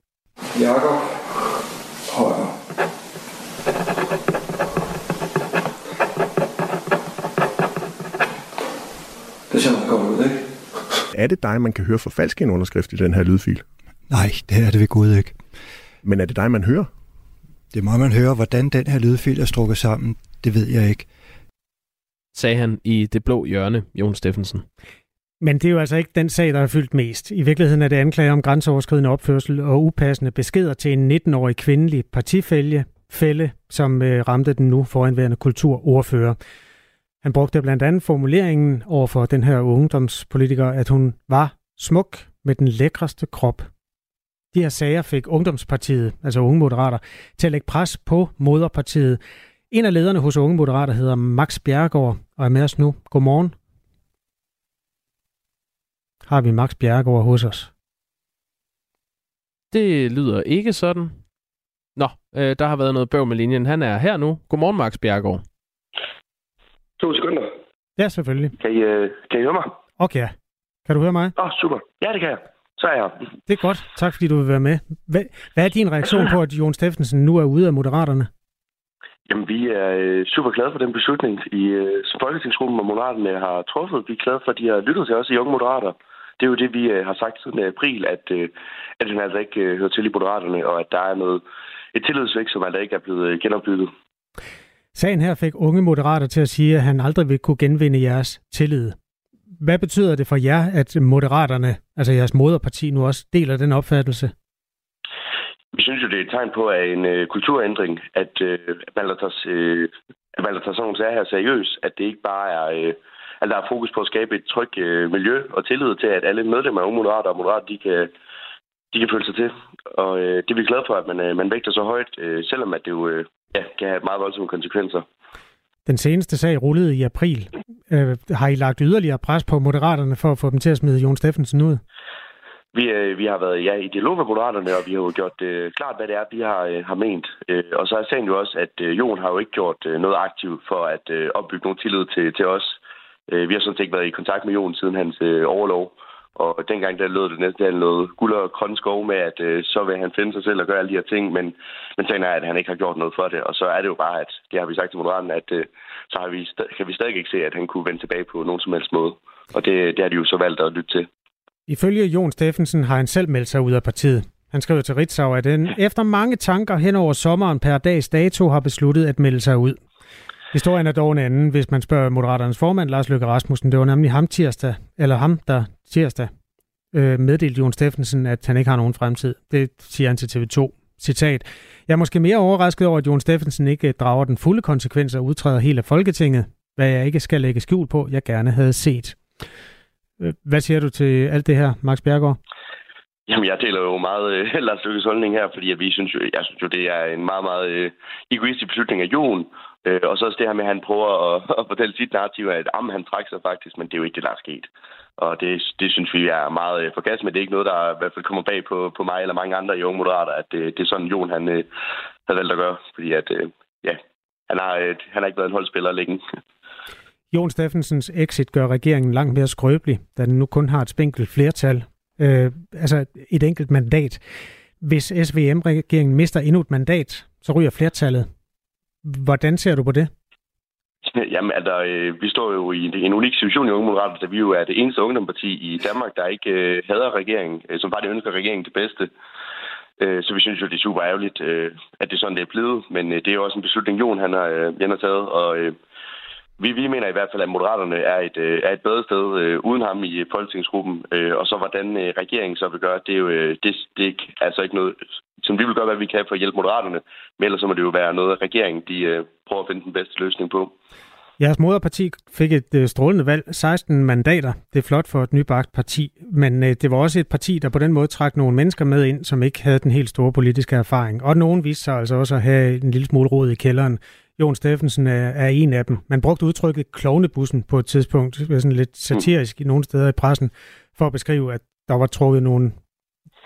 Jakob Det ser meget godt ud, ikke? Er det dig, man kan høre forfalske en underskrift i den her lydfil? Nej, det er det ved Gud ikke. Men er det dig, man hører? Det må man høre. Hvordan den her lydfil er strukket sammen, det ved jeg ikke sagde han i det blå hjørne, Jon Steffensen. Men det er jo altså ikke den sag, der har fyldt mest. I virkeligheden er det anklager om grænseoverskridende opførsel og upassende beskeder til en 19-årig kvindelig partifælge, fælde, som øh, ramte den nu foranværende kulturordfører. Han brugte blandt andet formuleringen over for den her ungdomspolitiker, at hun var smuk med den lækreste krop. De her sager fik Ungdomspartiet, altså Unge Moderater, til at lægge pres på moderpartiet, en af lederne hos Unge Moderater hedder Max Bjergård og er med os nu. Godmorgen. Har vi Max Bjergård hos os? Det lyder ikke sådan. Nå, øh, der har været noget bøv med linjen. Han er her nu. Godmorgen, Max Bjergård. To sekunder. Ja, selvfølgelig. Kan I, øh, kan I høre mig? Okay. Kan du høre mig? Åh, oh, super. Ja, det kan jeg. Så er jeg. Det er godt. Tak, fordi du vil være med. Hvad, hvad er din reaktion på, at Jon Steffensen nu er ude af Moderaterne? Jamen, vi er øh, super glade for den beslutning, i, øh, som Folketingsgruppen og Moderaterne har truffet. Vi er glade for, at de har lyttet til os i Unge Moderater. Det er jo det, vi øh, har sagt siden april, at, at den altså ikke hører til i Moderaterne, og at der er noget, et tillidsvægt, som altså ikke er blevet genopbygget. Sagen her fik unge moderater til at sige, at han aldrig vil kunne genvinde jeres tillid. Hvad betyder det for jer, at moderaterne, altså jeres moderparti, nu også deler den opfattelse? Vi synes jo, det er et tegn på at en øh, kulturændring, at øh, man tager, øh, sådan her seriøst, at det ikke bare er... Øh, at der er fokus på at skabe et trygt øh, miljø og tillid til, at alle medlemmer af Moderater og Moderater, de kan, de kan føle sig til. Og øh, det er vi glade for, at man, øh, man vægter så højt, øh, selvom at det jo øh, ja, kan have meget voldsomme konsekvenser. Den seneste sag rullede i april. Øh, har I lagt yderligere pres på Moderaterne for at få dem til at smide Jon Steffensen ud? Vi, øh, vi har været ja, i dialog med Moderaterne, og vi har jo gjort øh, klart, hvad det er, vi har, øh, har ment. Øh, og så er sagen jo også, at øh, Jon har jo ikke gjort øh, noget aktivt for at øh, opbygge nogen tillid til, til os. Øh, vi har sådan set ikke været i kontakt med Jon siden hans øh, overlov. Og dengang der lød det næsten noget guld og grøn skov med, at øh, så vil han finde sig selv og gøre alle de her ting. Men, men sagen er, at han ikke har gjort noget for det. Og så er det jo bare, at det har vi sagt til Moderaterne, at øh, så har vi, kan vi stadig ikke se, at han kunne vende tilbage på nogen som helst måde. Og det, det har de jo så valgt at lytte til. Ifølge Jon Steffensen har han selv meldt sig ud af partiet. Han skriver til Ritzau, at den efter mange tanker hen over sommeren per dags dato har besluttet at melde sig ud. Historien er dog en anden, hvis man spørger Moderaternes formand Lars Løkke Rasmussen. Det var nemlig ham tirsdag, eller ham, der tirsdag øh, meddelte Jon Steffensen, at han ikke har nogen fremtid. Det siger han til TV2. Citat. Jeg er måske mere overrasket over, at Jon Steffensen ikke øh, drager den fulde konsekvens og udtræder helt af Folketinget, hvad jeg ikke skal lægge skjul på, jeg gerne havde set. Øh, hvad siger du til alt det her, Max Bjergård? Jamen, jeg deler jo meget øh, [LAUGHS] Lars Lykkes holdning her, fordi at vi synes jo, jeg synes jo, det er en meget, meget øh, egoistisk beslutning af Jon. Øh, og så også det her med, at han prøver at, [LAUGHS] at fortælle sit narrativ, at am, han trækker sig faktisk, men det er jo ikke det, der er sket. Og det, det synes vi er meget øh, forkast, men det er ikke noget, der i hvert fald kommer bag på, på mig eller mange andre i Unge Moderater, at det, det er sådan, Jon han øh, har valgt at gøre. Fordi at, øh, ja, han har, øh, han har ikke været en holdspiller længe. Jon Steffensens exit gør regeringen langt mere skrøbelig, da den nu kun har et spinkelt flertal øh, altså et enkelt mandat. Hvis SVM-regeringen mister endnu et mandat, så ryger flertallet. Hvordan ser du på det? Jamen, altså, øh, vi står jo i en, en unik situation i Unge Moderater, da vi jo er det eneste ungdomsparti i Danmark, der ikke øh, hader regeringen, øh, som faktisk ønsker regeringen det bedste. Øh, så vi synes jo, det er super ærgerligt, øh, at det er sådan, det er blevet. Men øh, det er jo også en beslutning, Jon han har, øh, han har taget, og øh, vi, vi mener i hvert fald, at Moderaterne er et, øh, er et bedre sted øh, uden ham i øh, folketingsgruppen. Øh, og så hvordan øh, regeringen så vil gøre, det er jo øh, det, det er ikke, altså ikke noget, som vi vil gøre, hvad vi kan for at hjælpe Moderaterne. Men ellers så må det jo være noget, regeringen de, øh, prøver at finde den bedste løsning på. Jeres moderparti fik et øh, strålende valg, 16 mandater. Det er flot for et nybagt parti, men øh, det var også et parti, der på den måde trak nogle mennesker med ind, som ikke havde den helt store politiske erfaring. Og nogen viste sig altså også at have en lille smule rod i kælderen. Jon Steffensen er, er en af dem. Man brugte udtrykket klovnebussen på et tidspunkt, sådan lidt satirisk i nogle steder i pressen, for at beskrive, at der var trukket nogle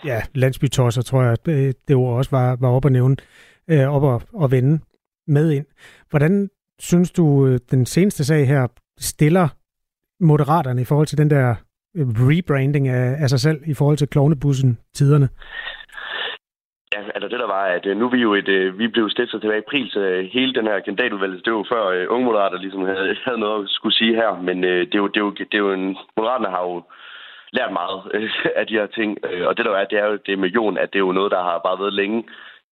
ja, landsbytosser, tror jeg, det ord også var, var op at nævne, øh, op at, at vende med ind. Hvordan synes du, øh, den seneste sag her stiller moderaterne i forhold til den der rebranding af, af sig selv i forhold til klovnebussen tiderne? Eller altså det der var, at øh, nu er vi jo et, øh, vi blev stiftet tilbage i april, så øh, hele den her kandidatudvalg, det var før uh, unge moderater ligesom havde, [LAUGHS] havde noget at skulle sige her, men uh, det, er jo, det, er jo, det er jo en, moderaterne har jo lært meget uh, af de her ting, uh, og det der er, det er jo det med Jon, at det er jo noget, der har bare været længe,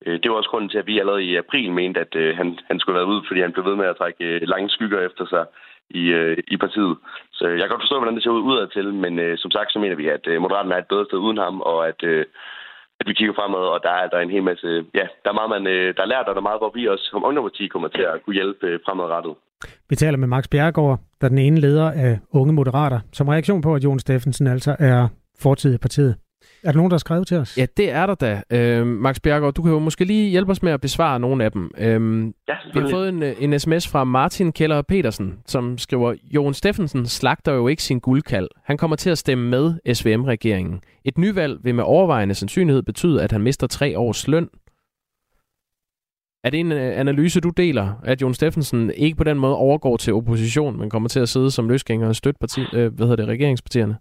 Uh, det var også grunden til, at vi allerede i april mente, at uh, han, han skulle være ud, fordi han blev ved med at trække uh, lange skygger efter sig i, øh, i partiet. Så jeg kan godt forstå, hvordan det ser ud udadtil, men øh, som sagt, så mener vi, at øh, Moderaterne er et bedre sted uden ham, og at, øh, at vi kigger fremad, og der er, der er en hel masse, ja, der er meget, man, øh, der er lært, og der er meget, hvor vi også som ungdomsparti kommer til at kunne hjælpe øh, fremadrettet. Vi taler med Max Bjergård, der er den ene leder af Unge Moderater, som reaktion på, at Jon Steffensen altså er fortid i partiet. Er der nogen, der har skrevet til os? Ja, det er der da. Øh, Max Bjergaard, du kan jo måske lige hjælpe os med at besvare nogle af dem. Øh, ja, vi har fået en, en sms fra Martin Keller Petersen, som skriver, Jon Steffensen slagter jo ikke sin guldkald. Han kommer til at stemme med SVM-regeringen. Et nyvalg vil med overvejende sandsynlighed betyde, at han mister tre års løn. Er det en øh, analyse, du deler, at Jon Steffensen ikke på den måde overgår til opposition, men kommer til at sidde som løsgænger og støtte parti, øh, hvad hedder det, regeringspartierne?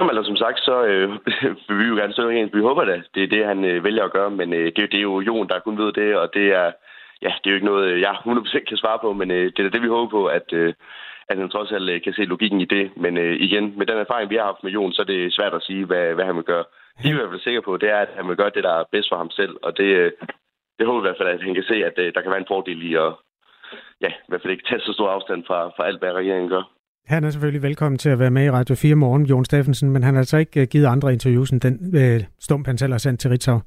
Jamen, altså, som sagt, så øh, [LAUGHS] vil vi jo gerne støtte regeringen. Vi håber da, det er det, han øh, vælger at gøre, men øh, det, det er jo Jon, der kun ved det, og det er, ja, det er jo ikke noget, øh, jeg 100% kan svare på, men øh, det er det, vi håber på, at, øh, at han trods alt øh, kan se logikken i det. Men øh, igen, med den erfaring, vi har haft med Jon, så er det svært at sige, hvad, hvad han vil gøre. Det vi er i hvert fald sikre på, det er, at han vil gøre det, der er bedst for ham selv, og det, øh, det håber vi i hvert fald, at han kan se, at øh, der kan være en fordel i at ja, i hvert fald ikke tage så stor afstand fra, fra alt, hvad regeringen gør. Han er selvfølgelig velkommen til at være med i Radio 4 morgen, Jon Steffensen, men han har altså ikke øh, givet andre interviews end den øh, stump, han selv har sendt til Ritzau.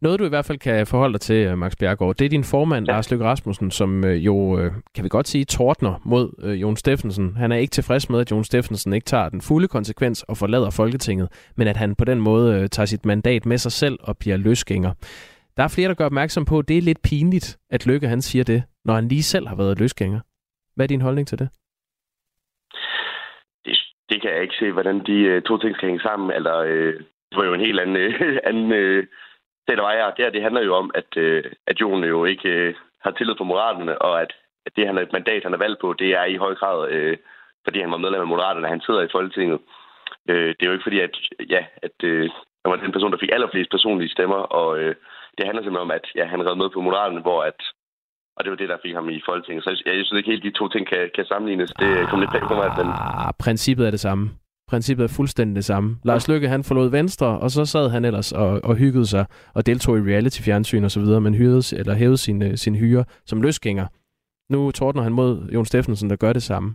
Noget, du i hvert fald kan forholde dig til, øh, Max Bjergård, det er din formand, ja. Lars Løkke Rasmussen, som øh, jo, kan vi godt sige, tordner mod øh, Jon Steffensen. Han er ikke tilfreds med, at Jon Steffensen ikke tager den fulde konsekvens og forlader Folketinget, men at han på den måde øh, tager sit mandat med sig selv og bliver løsgænger. Der er flere, der gør opmærksom på, at det er lidt pinligt, at Løkke han siger det, når han lige selv har været løsgænger. Hvad er din holdning til det? Det kan jeg ikke se, hvordan de øh, to ting skal hænge sammen. Eller, øh, det var jo en helt anden, øh, [LAUGHS] anden øh, sted, der var jeg. Det, det handler jo om, at, øh, at Jon jo ikke øh, har tillid på Moderaterne, og at, at det han, et mandat, han har valgt på, det er i høj grad, øh, fordi han var medlem af Moderaterne, han sidder i Folketinget. Øh, det er jo ikke fordi, at, ja, at øh, han var den person, der fik allerflest personlige stemmer, og øh, det handler simpelthen om, at ja, han red med på Moderaterne, hvor at og det var det, der fik ham i Folketinget. Så jeg, jeg synes ikke helt, de to ting kan, kan sammenlignes. Det kom lidt bag på mig. Den... Ah, princippet er det samme. Princippet er fuldstændig det samme. Lars Lykke, han forlod Venstre, og så sad han ellers og, og hyggede sig og deltog i reality-fjernsyn og så videre, men hyrede, eller hævede sin, øh, sin hyre som løsgænger. Nu tordner han mod Jon Steffensen, der gør det samme.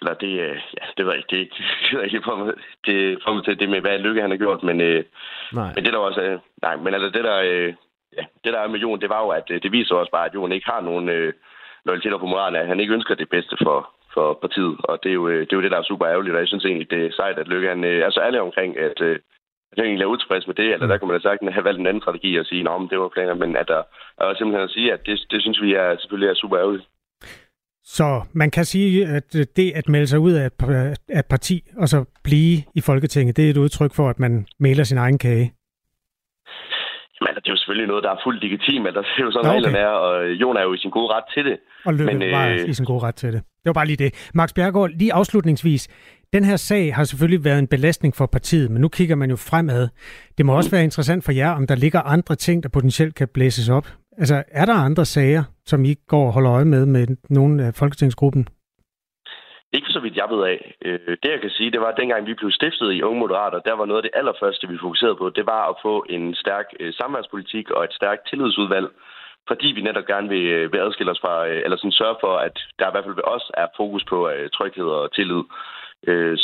Eller det, øh, ja, det var ikke, det, [LAUGHS] det var ikke for mig, det for mig til det med, hvad Lykke han har gjort, men, øh, nej. men det der også, øh, nej, men altså det der, øh, ja, det der er med Jon, det var jo, at øh, det viser også bare, at Jon ikke har nogen øh, loyaliteter på moralen, han ikke ønsker det bedste for, for partiet. Og det er, jo, øh, det er jo det, der er super ærgerligt, og jeg synes egentlig, det er sejt, at Lykke han, øh, er så ærlig omkring, at øh, jeg egentlig er utilfreds med det, eller der kunne man da sagt have valgt en anden strategi og sige, at det var planer, men at der er simpelthen at sige, at det, det synes vi er, selvfølgelig er super ærgerligt. Så man kan sige, at det at melde sig ud af et parti og så blive i Folketinget, det er et udtryk for, at man maler sin egen kage. Men det er jo selvfølgelig noget, der er fuldt legitimt, at der er jo sådan, okay. reglerne er, og Jon er jo i sin gode ret til det. Og Løkke men, var øh... i sin gode ret til det. Det var bare lige det. Max Bjergård, lige afslutningsvis. Den her sag har selvfølgelig været en belastning for partiet, men nu kigger man jo fremad. Det må også være interessant for jer, om der ligger andre ting, der potentielt kan blæses op. Altså, er der andre sager, som I går og holder øje med med nogen af Folketingsgruppen? Ikke så vidt jeg ved af. Øh, det jeg kan sige, det var, at dengang vi blev stiftet i Unge Moderater, der var noget af det allerførste, vi fokuserede på, det var at få en stærk øh, samværspolitik og et stærkt tillidsudvalg, fordi vi netop gerne vil, øh, vil adskille os fra, eller sådan sørge for, at der i hvert fald ved os er fokus på tryghed og tillid.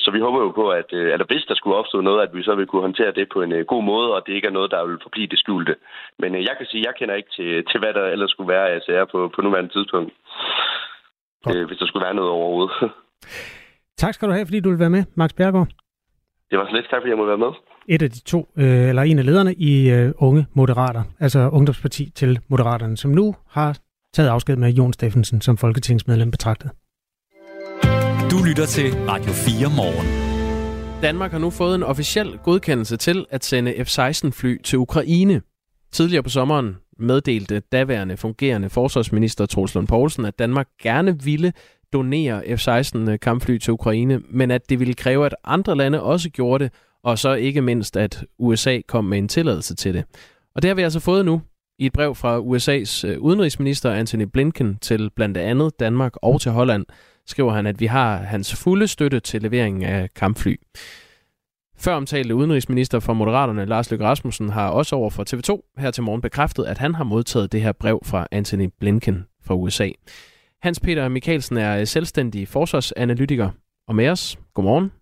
Så vi håber jo på, at eller hvis der skulle opstå noget, at vi så vil kunne håndtere det på en god måde, og det ikke er noget, der vil forblive det skjulte. Men jeg kan sige, at jeg kender ikke til, til hvad der ellers skulle være af sager på, på nuværende tidspunkt. Godt. Hvis der skulle være noget overhovedet. [LAUGHS] Tak skal du have, fordi du vil være med, Max Bjergård. Det var så lidt tak, fordi jeg måtte være med. Et af de to, øh, eller en af lederne i øh, Unge Moderater, altså Ungdomsparti til Moderaterne, som nu har taget afsked med Jon Steffensen som folketingsmedlem betragtet. Du lytter til Radio 4 morgen. Danmark har nu fået en officiel godkendelse til at sende F-16-fly til Ukraine. Tidligere på sommeren meddelte daværende fungerende forsvarsminister Troels Lund Poulsen, at Danmark gerne ville donere F-16 øh, kampfly til Ukraine, men at det ville kræve, at andre lande også gjorde det, og så ikke mindst, at USA kom med en tilladelse til det. Og det har vi altså fået nu i et brev fra USA's øh, udenrigsminister Anthony Blinken til blandt andet Danmark og til Holland, skriver han, at vi har hans fulde støtte til leveringen af kampfly. Før omtalte udenrigsminister for Moderaterne, Lars Løkke Rasmussen, har også over for TV2 her til morgen bekræftet, at han har modtaget det her brev fra Anthony Blinken fra USA. Hans Peter Mikkelsen er øh, selvstændig forsvarsanalytiker og med os. Godmorgen.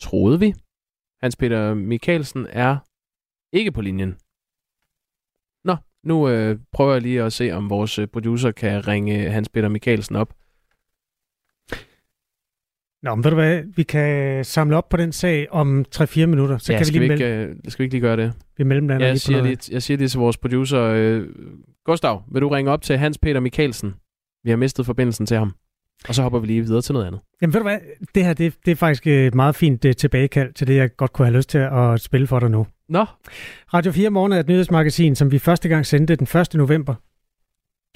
Troede vi. Hans Peter Mikkelsen er ikke på linjen. Nå, nu øh, prøver jeg lige at se, om vores øh, producer kan ringe Hans Peter Mikkelsen op. Nå, men ved du hvad, vi kan samle op på den sag om 3-4 minutter. Så ja, kan skal vi lige vi ikke, melde... skal vi ikke lige gøre det? Vi mellemlander jeg lige siger lige, jeg siger lige til vores producer, øh, Gustav, vil du ringe op til Hans Peter Mikkelsen? Vi har mistet forbindelsen til ham. Og så hopper vi lige videre til noget andet. Jamen ved du hvad, det her det, det er faktisk et meget fint det, tilbagekald til det, jeg godt kunne have lyst til at spille for dig nu. Nå. Radio 4 Morgen er et nyhedsmagasin, som vi første gang sendte den 1. november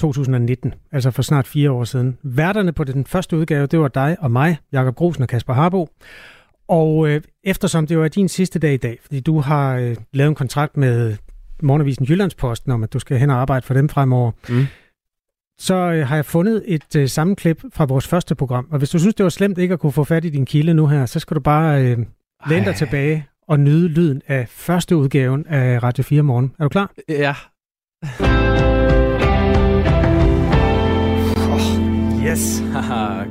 2019, altså for snart fire år siden. Værterne på den første udgave, det var dig og mig, Jakob Grosen og Kasper Harbo. Og øh, eftersom det var din sidste dag i dag, fordi du har øh, lavet en kontrakt med Morgenavisen Jyllandsposten om, at du skal hen og arbejde for dem fremover, mm. så øh, har jeg fundet et øh, sammenklip fra vores første program. Og hvis du synes, det var slemt ikke at kunne få fat i din kilde nu her, så skal du bare øh, læne dig tilbage og nyde lyden af første udgaven af Radio 4 Morgen. Er du klar? Ja. Yes.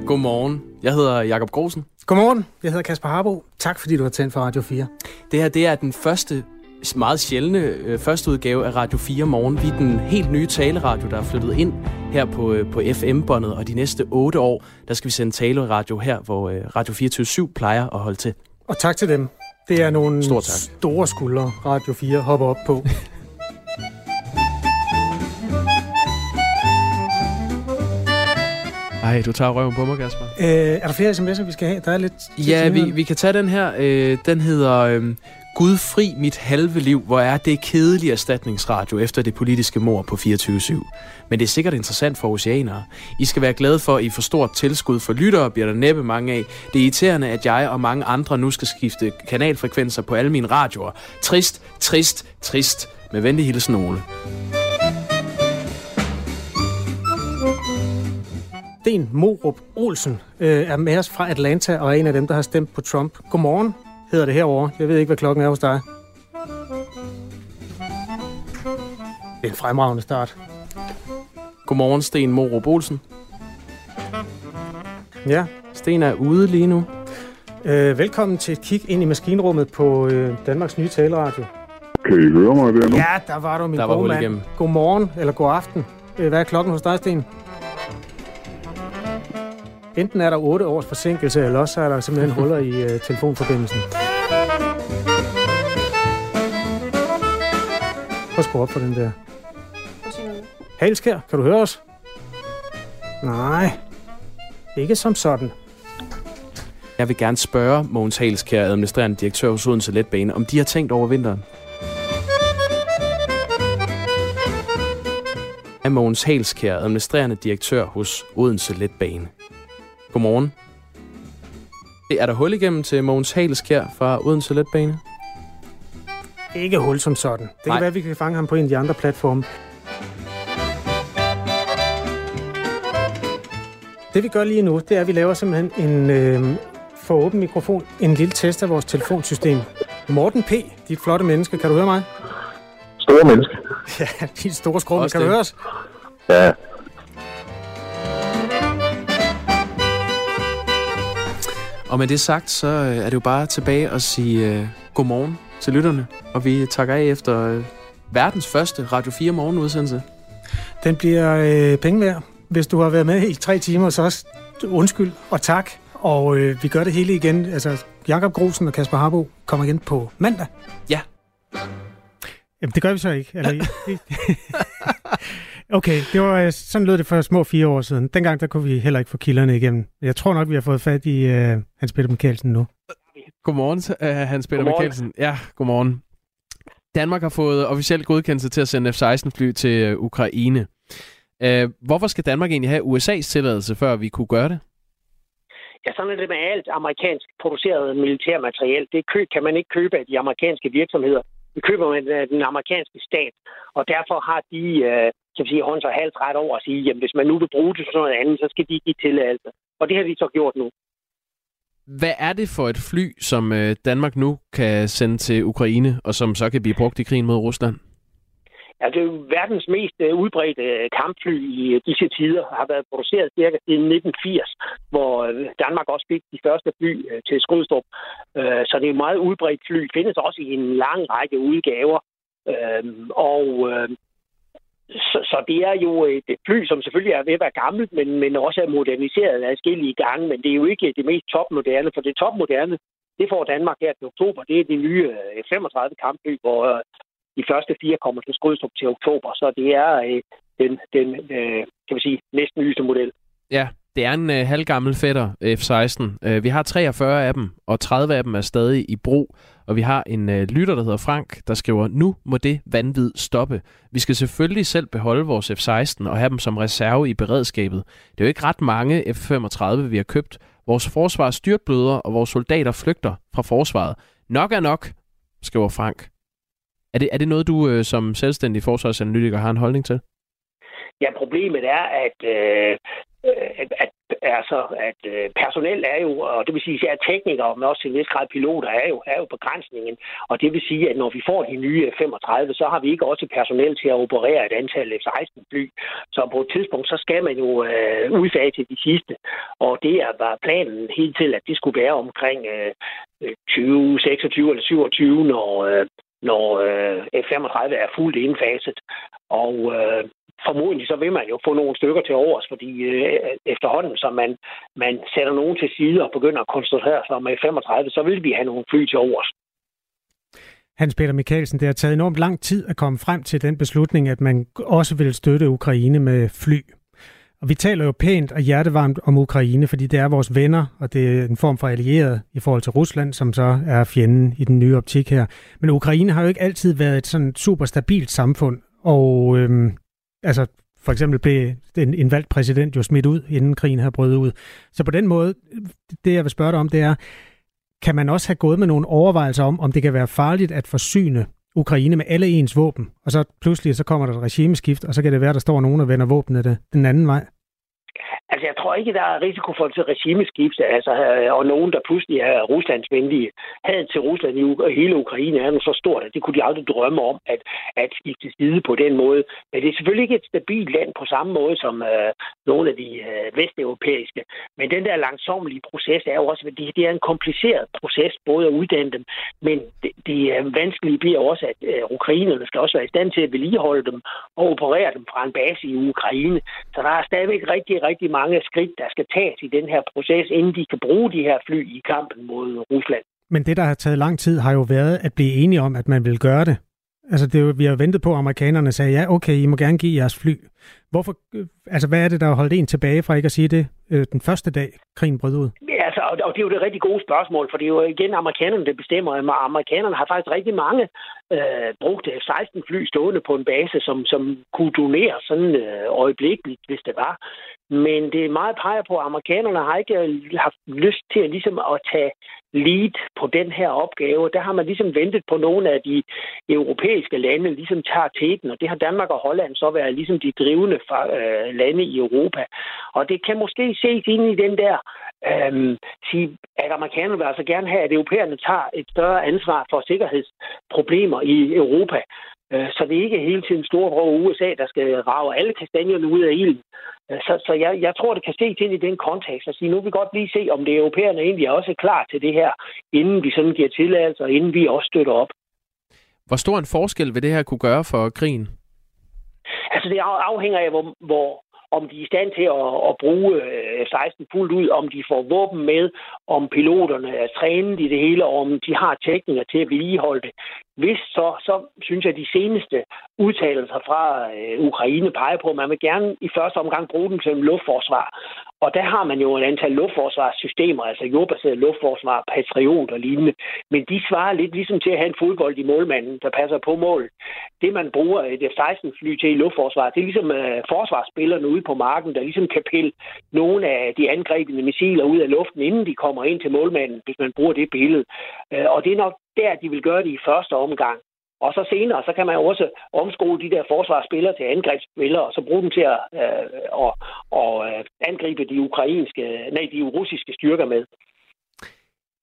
Godmorgen. Jeg hedder Jakob Grosen. Godmorgen. Jeg hedder Kasper Harbo. Tak fordi du har tændt for Radio 4. Det her det er den første meget sjældne øh, første udgave af Radio 4 Morgen. Vi er den helt nye taleradio, der er flyttet ind her på, øh, på FM-båndet, og de næste otte år, der skal vi sende taleradio her, hvor øh, Radio 24 plejer at holde til. Og tak til dem. Det er nogle Stor tak. store skuldre, Radio 4 hopper op på. Ej, du tager røven på mig, Kasper. Øh, er der flere sms'er, vi skal have? Der er lidt... Ja, vi, vi kan tage den her. Øh, den hedder øh, Gud fri mit halve liv, hvor er det kedelig erstatningsradio efter det politiske mor på 24-7. Men det er sikkert interessant for oceanere. I skal være glade for, at I får stort tilskud for lyttere, bliver der næppe mange af. Det er irriterende, at jeg og mange andre nu skal skifte kanalfrekvenser på alle mine radioer. Trist, trist, trist. Med venlig hilsen Ole. Sten Morup Olsen øh, er med os fra Atlanta og er en af dem, der har stemt på Trump. Godmorgen, hedder det herover. Jeg ved ikke, hvad klokken er hos dig. Det er en fremragende start. Godmorgen, Sten Morup Olsen. Ja. Sten er ude lige nu. Øh, velkommen til et kig ind i maskinrummet på øh, Danmarks nye taleradio. Kan I høre mig der nu? Ja, der var du, min Der var gode hul mand. igennem. Godmorgen, eller god aften. Øh, hvad er klokken hos dig, Sten? Enten er der 8 års forsinkelse, eller også er der simpelthen huller i øh, telefonforbindelsen. Prøv at skrue op for den der. Halskær, kan du høre os? Nej, ikke som sådan. Jeg vil gerne spørge Mogens Halskær, administrerende direktør hos Odense Letbane, om de har tænkt over vinteren. Er Mogens Halskær, administrerende direktør hos Odense Letbane. Godmorgen. Er der hul igennem til Mogens Halskær fra Odense Letbane? Ikke hul som sådan. Det kan Nej. være, at vi kan fange ham på en af de andre platforme. Det vi gør lige nu, det er, at vi laver simpelthen en øh, for åben mikrofon, en lille test af vores telefonsystem. Morten P., dit flotte menneske, kan du høre mig? Store menneske. [LAUGHS] Ja, dit store skrumme, kan du det. høre os? Ja. Og med det sagt, så øh, er det jo bare tilbage at sige øh, godmorgen til lytterne. Og vi takker af efter øh, verdens første Radio 4 morgenudsendelse. Den bliver øh, penge værd. Hvis du har været med i tre timer, så også undskyld og tak. Og øh, vi gør det hele igen. Altså, Jakob Grosen og Kasper Harbo kommer igen på mandag. Ja. Jamen, det gør vi så ikke. Eller, [LAUGHS] okay, det var, øh, sådan lød det for små fire år siden. Dengang der kunne vi heller ikke få kilderne igennem. Jeg tror nok, vi har fået fat i øh, Hans Peter Mikkelsen nu. Godmorgen, uh, Hans Peter Godmorgen. Mikkelsen. Ja, godmorgen. Danmark har fået officielt godkendelse til at sende F-16-fly til øh, Ukraine. Uh, hvorfor skal Danmark egentlig have USA's tilladelse, før vi kunne gøre det? Ja, sådan er det med alt amerikansk produceret militærmateriel. Det køb kan man ikke købe af de amerikanske virksomheder. Det køber man af den amerikanske stat. Og derfor har de, øh, kan sige, hånds og hals ret over at sige, jamen hvis man nu vil bruge det til sådan noget andet, så skal de give tilladelse. Og det har de så gjort nu. Hvad er det for et fly, som øh, Danmark nu kan sende til Ukraine, og som så kan blive brugt i krigen mod Rusland? Ja, det er jo verdens mest øh, udbredte øh, kampfly i disse tider. Har været produceret cirka siden 1980, hvor Danmark også fik de første fly til Skrydstrup. Så det er et meget udbredt fly. Findes også i en lang række udgaver. Og så, så det er jo øh, et fly, som selvfølgelig er ved at være gammelt, men, men også er moderniseret af forskellige gange. Men det er jo ikke det mest topmoderne, for det topmoderne, det får Danmark her til oktober. Det er de nye øh, F-35 kampfly, hvor øh, de første fire kommer til Skrydstrup til oktober. Så det er den, den kan vi sige, næsten nyeste model. Ja, det er en øh, halvgammel fætter, øh, F-16. Øh, vi har 43 af dem, og 30 af dem er stadig i brug. Og vi har en øh, lytter, der hedder Frank, der skriver, nu må det vanvid stoppe. Vi skal selvfølgelig selv beholde vores F-16 og have dem som reserve i beredskabet. Det er jo ikke ret mange F-35, vi har købt. Vores forsvar styrtbløder, og vores soldater flygter fra forsvaret. Nok er nok, skriver Frank. Er det, er det noget, du øh, som selvstændig forsvarsanalytiker har en holdning til? Ja, problemet er, at, øh, Øh, at, altså, at øh, personel er jo, og det vil sige, at teknikere, men også til en vis grad piloter, er jo, er jo begrænsningen. Og det vil sige, at når vi får de nye 35, så har vi ikke også personel til at operere et antal F-16-fly. Så på et tidspunkt, så skal man jo øh, udfase de sidste. Og det er, var planen helt til, at det skulle være omkring øh, øh 20, 26 eller 27, når, øh, når øh, F-35 er fuldt indfaset. Og øh, formodentlig så vil man jo få nogle stykker til overs, fordi øh, efterhånden, som man, man sætter nogen til side og begynder at koncentrere sig om F-35, så vil vi have nogle fly til overs. Hans Peter Mikkelsen, det har taget enormt lang tid at komme frem til den beslutning, at man også vil støtte Ukraine med fly. Og vi taler jo pænt og hjertevarmt om Ukraine, fordi det er vores venner, og det er en form for allieret i forhold til Rusland, som så er fjenden i den nye optik her. Men Ukraine har jo ikke altid været et sådan super stabilt samfund, og øhm, altså for eksempel blev en, en valgt præsident jo smidt ud, inden krigen havde brudt ud. Så på den måde, det jeg vil spørge dig om, det er, kan man også have gået med nogle overvejelser om, om det kan være farligt at forsyne Ukraine med alle ens våben, og så pludselig så kommer der et regimeskift, og så kan det være, der står nogen og vender våbnene det, den anden vej? Altså, jeg tror ikke, der er risiko for et regimeskifte, altså, øh, og nogen, der pludselig er ruslandsvenlige. Hadet til Rusland i U- hele Ukraine er nu så stort, at det kunne de aldrig drømme om at, at skifte side på den måde. Men det er selvfølgelig ikke et stabilt land på samme måde som øh, nogle af de øh, vesteuropæiske. Men den der langsommelige proces er jo også, fordi det er en kompliceret proces, både at uddanne dem, men det, det er øh, vanskelige bliver også, at øh, ukrainerne skal også være i stand til at vedligeholde dem og operere dem fra en base i Ukraine. Så der er stadigvæk rigtig, rigtig mange skridt, der skal tages i den her proces, inden de kan bruge de her fly i kampen mod Rusland. Men det, der har taget lang tid, har jo været at blive enige om, at man vil gøre det. Altså, det jo, vi har ventet på, at amerikanerne sagde, ja, okay, I må gerne give jeres fly. Hvorfor, øh, altså, hvad er det, der har holdt en tilbage fra ikke at sige det øh, den første dag, krigen brød ud? Ja, altså, og, og det er jo det rigtig gode spørgsmål, for det er jo igen amerikanerne, der bestemmer. Amerikanerne har faktisk rigtig mange øh, brugte 16 fly stående på en base, som, som kunne donere sådan øh, øjeblikkeligt, hvis det var. Men det er meget peger på, at amerikanerne har ikke haft lyst til at, ligesom at tage lead på den her opgave. Der har man ligesom ventet på nogle af de europæiske lande, ligesom tager teten, og det har Danmark og Holland så været ligesom de drivende øh, lande i Europa. Og det kan måske ses ind i den der, øhm, sige, at amerikanerne vil altså gerne have, at europæerne tager et større ansvar for sikkerhedsproblemer i Europa. Øh, så det er ikke hele tiden store bror USA, der skal rave alle kastanjerne ud af ilden. Øh, så, så jeg, jeg tror, det kan se til i den kontekst og sige, nu vil vi godt lige se, om det europæerne egentlig er også klar til det her, inden vi sådan giver tilladelse, og inden vi også støtter op. Hvor stor en forskel vil det her kunne gøre for krigen? Altså, det afhænger af, hvor, hvor, om de er i stand til at, at bruge øh, F-16 fuldt ud, om de får våben med, om piloterne er trænet i det hele, og om de har teknikker til at vedligeholde det. Hvis så, så synes jeg, at de seneste udtalelser fra øh, Ukraine peger på, at man vil gerne i første omgang bruge dem til luftforsvar. Og der har man jo et antal luftforsvarssystemer, altså jordbaseret luftforsvar, Patriot og lignende. Men de svarer lidt ligesom til at have en fodbold i målmanden, der passer på mål. Det, man bruger et F-16-fly til i luftforsvar, det er ligesom uh, forsvarsspillerne ude på marken, der ligesom kan pille nogle af de angrebende missiler ud af luften, inden de kommer ind til målmanden, hvis man bruger det billede. Øh, og det er nok der, de vil gøre det i første omgang. Og så senere, så kan man også omskole de der forsvarsspillere til angrebsspillere, og så bruge dem til at, øh, og, og øh, angribe de ukrainske, nej, de russiske styrker med.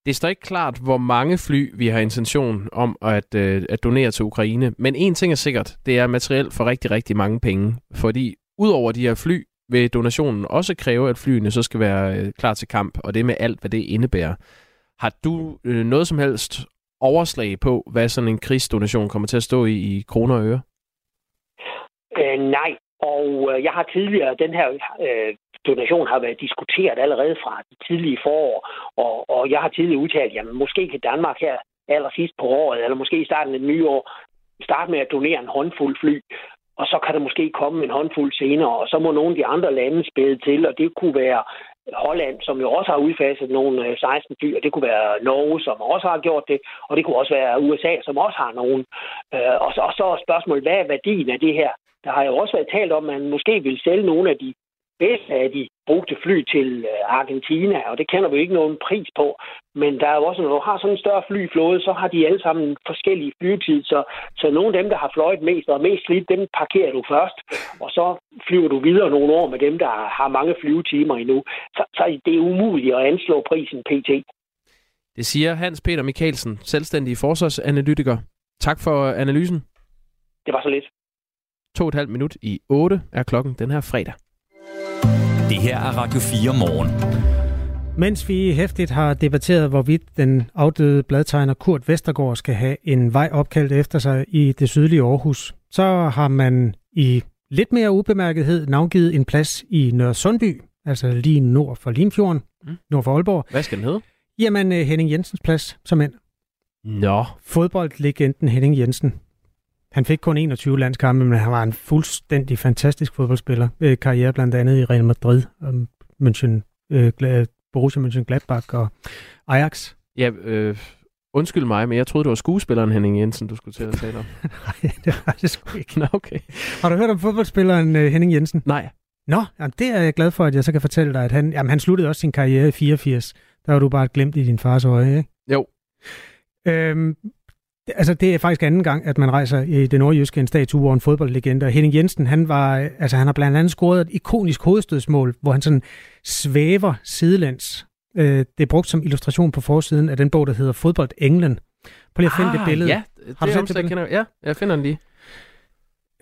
Det står ikke klart, hvor mange fly vi har intention om at, øh, at donere til Ukraine. Men en ting er sikkert, det er materiel for rigtig, rigtig mange penge. Fordi udover de her fly, vil donationen også kræve, at flyene så skal være øh, klar til kamp, og det med alt, hvad det indebærer. Har du øh, noget som helst overslag på, hvad sådan en krigsdonation kommer til at stå i, i kroner og øre? Øh, nej, og øh, jeg har tidligere, den her øh, donation har været diskuteret allerede fra det tidlige forår, og, og jeg har tidligere udtalt, at måske kan Danmark her allersidst på året, eller måske i starten af det nye år, starte med at donere en håndfuld fly, og så kan der måske komme en håndfuld senere, og så må nogle af de andre lande spille til, og det kunne være Holland, som jo også har udfaset nogle 16 fly, og det kunne være Norge, som også har gjort det, og det kunne også være USA, som også har nogen. Øh, og så, og så er spørgsmålet, hvad er værdien af det her? Der har jo også været talt om, at man måske vil sælge nogle af de bedste af de brugte fly til øh, Argentina, og det kender vi ikke nogen pris på. Men der er jo også, når du har sådan en større flyflåde, så har de alle sammen forskellige flyvetid, så, så nogle af dem, der har fløjet mest og mest slidt, dem parkerer du først, og så flyver du videre nogle år med dem, der har mange flyvetimer endnu. Så, så det er umuligt at anslå prisen pt. Det siger Hans Peter Mikkelsen, selvstændig forsvarsanalytiker. Tak for analysen. Det var så lidt. To og et halvt minut i 8 er klokken den her fredag. Det her er Radio 4 morgen. Mens vi hæftigt har debatteret, hvorvidt den afdøde bladtegner Kurt Vestergaard skal have en vej opkaldt efter sig i det sydlige Aarhus, så har man i lidt mere ubemærkethed navngivet en plads i Nørre Sundby, altså lige nord for Limfjorden, mm. nord for Aalborg. Hvad skal den hedde? Jamen øh, Henning Jensens plads, som end. Nå. Fodboldlegenden Henning Jensen. Han fik kun 21 landskampe, men han var en fuldstændig fantastisk fodboldspiller. Øh, karriere blandt andet i Real Madrid, og München, øh, Borussia Mönchengladbach og Ajax. Ja, øh, undskyld mig, men jeg troede, det var skuespilleren Henning Jensen, du skulle til at tale om. [LAUGHS] Nej, det var det sgu ikke. Nå, okay. Har du hørt om fodboldspilleren øh, Henning Jensen? Nej. Nå, jamen, det er jeg glad for, at jeg så kan fortælle dig, at han, jamen, han sluttede også sin karriere i 84. Der var du bare glemt i din fars øje, ikke? Jo. Øhm, Altså, det er faktisk anden gang, at man rejser i det nordjyske en statue over en fodboldlegende. Og Henning Jensen, han, var, altså, han har blandt andet scoret et ikonisk hovedstødsmål, hvor han sådan svæver sidelæns. Øh, det er brugt som illustration på forsiden af den bog, der hedder Fodbold England. Prøv lige at finde ah, det billede. Ja, det har du set det? Kender, ja, jeg finder den lige.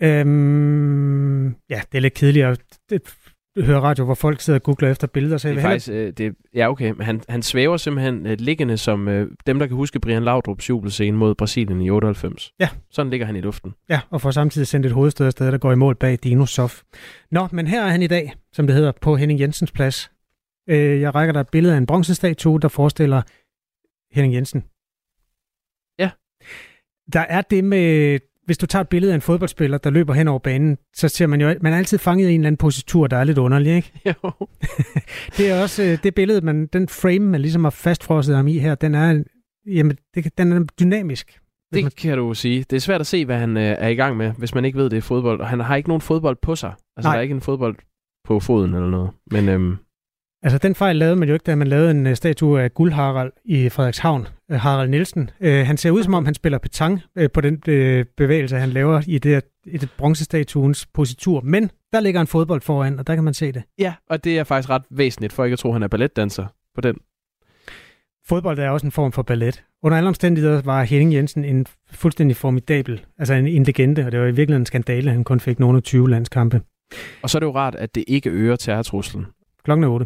Øhm, ja, det er lidt kedeligt. Det, høre radio, hvor folk sidder og googler efter billeder. Så det er faktisk, øh, det, ja okay, men han, han svæver simpelthen øh, liggende som øh, dem, der kan huske Brian Laudrups jubelscene mod Brasilien i 98. Ja. Sådan ligger han i luften. Ja, og får samtidig sendt et hovedstød afsted, der går i mål bag Dino Sof. Nå, men her er han i dag, som det hedder, på Henning Jensens plads. Øh, jeg rækker dig et billede af en bronzestatue, der forestiller Henning Jensen. Ja. Der er det med hvis du tager et billede af en fodboldspiller, der løber hen over banen, så ser man jo, man er altid fanget i en eller anden positur, der er lidt underlig, ikke? Jo. [LAUGHS] det er også øh, det billede, man, den frame, man ligesom har fastfrosset ham i her, den er, jamen, det, den er dynamisk. Det man... kan du sige. Det er svært at se, hvad han øh, er i gang med, hvis man ikke ved, det er fodbold. Og han har ikke nogen fodbold på sig. Altså, Nej. der er ikke en fodbold på foden eller noget. Men øhm, Altså, den fejl lavede man jo ikke, da man lavede en uh, statue af Guld Harald i Frederikshavn. Uh, Harald Nielsen. Uh, han ser ud, som om han spiller petang på den bevægelse, han laver i det, i det bronzestatuens positur. Men der ligger en fodbold foran, og der kan man se det. Ja, og det er faktisk ret væsentligt, for ikke at tro, at han er balletdanser på den. Fodbold er også en form for ballet. Under alle omstændigheder var Henning Jensen en fuldstændig formidabel, altså en, en legende, og det var i virkeligheden en skandale, at han kun fik nogle af 20 landskampe. Og så er det jo rart, at det ikke øger terrortruslen. Klokken er 8.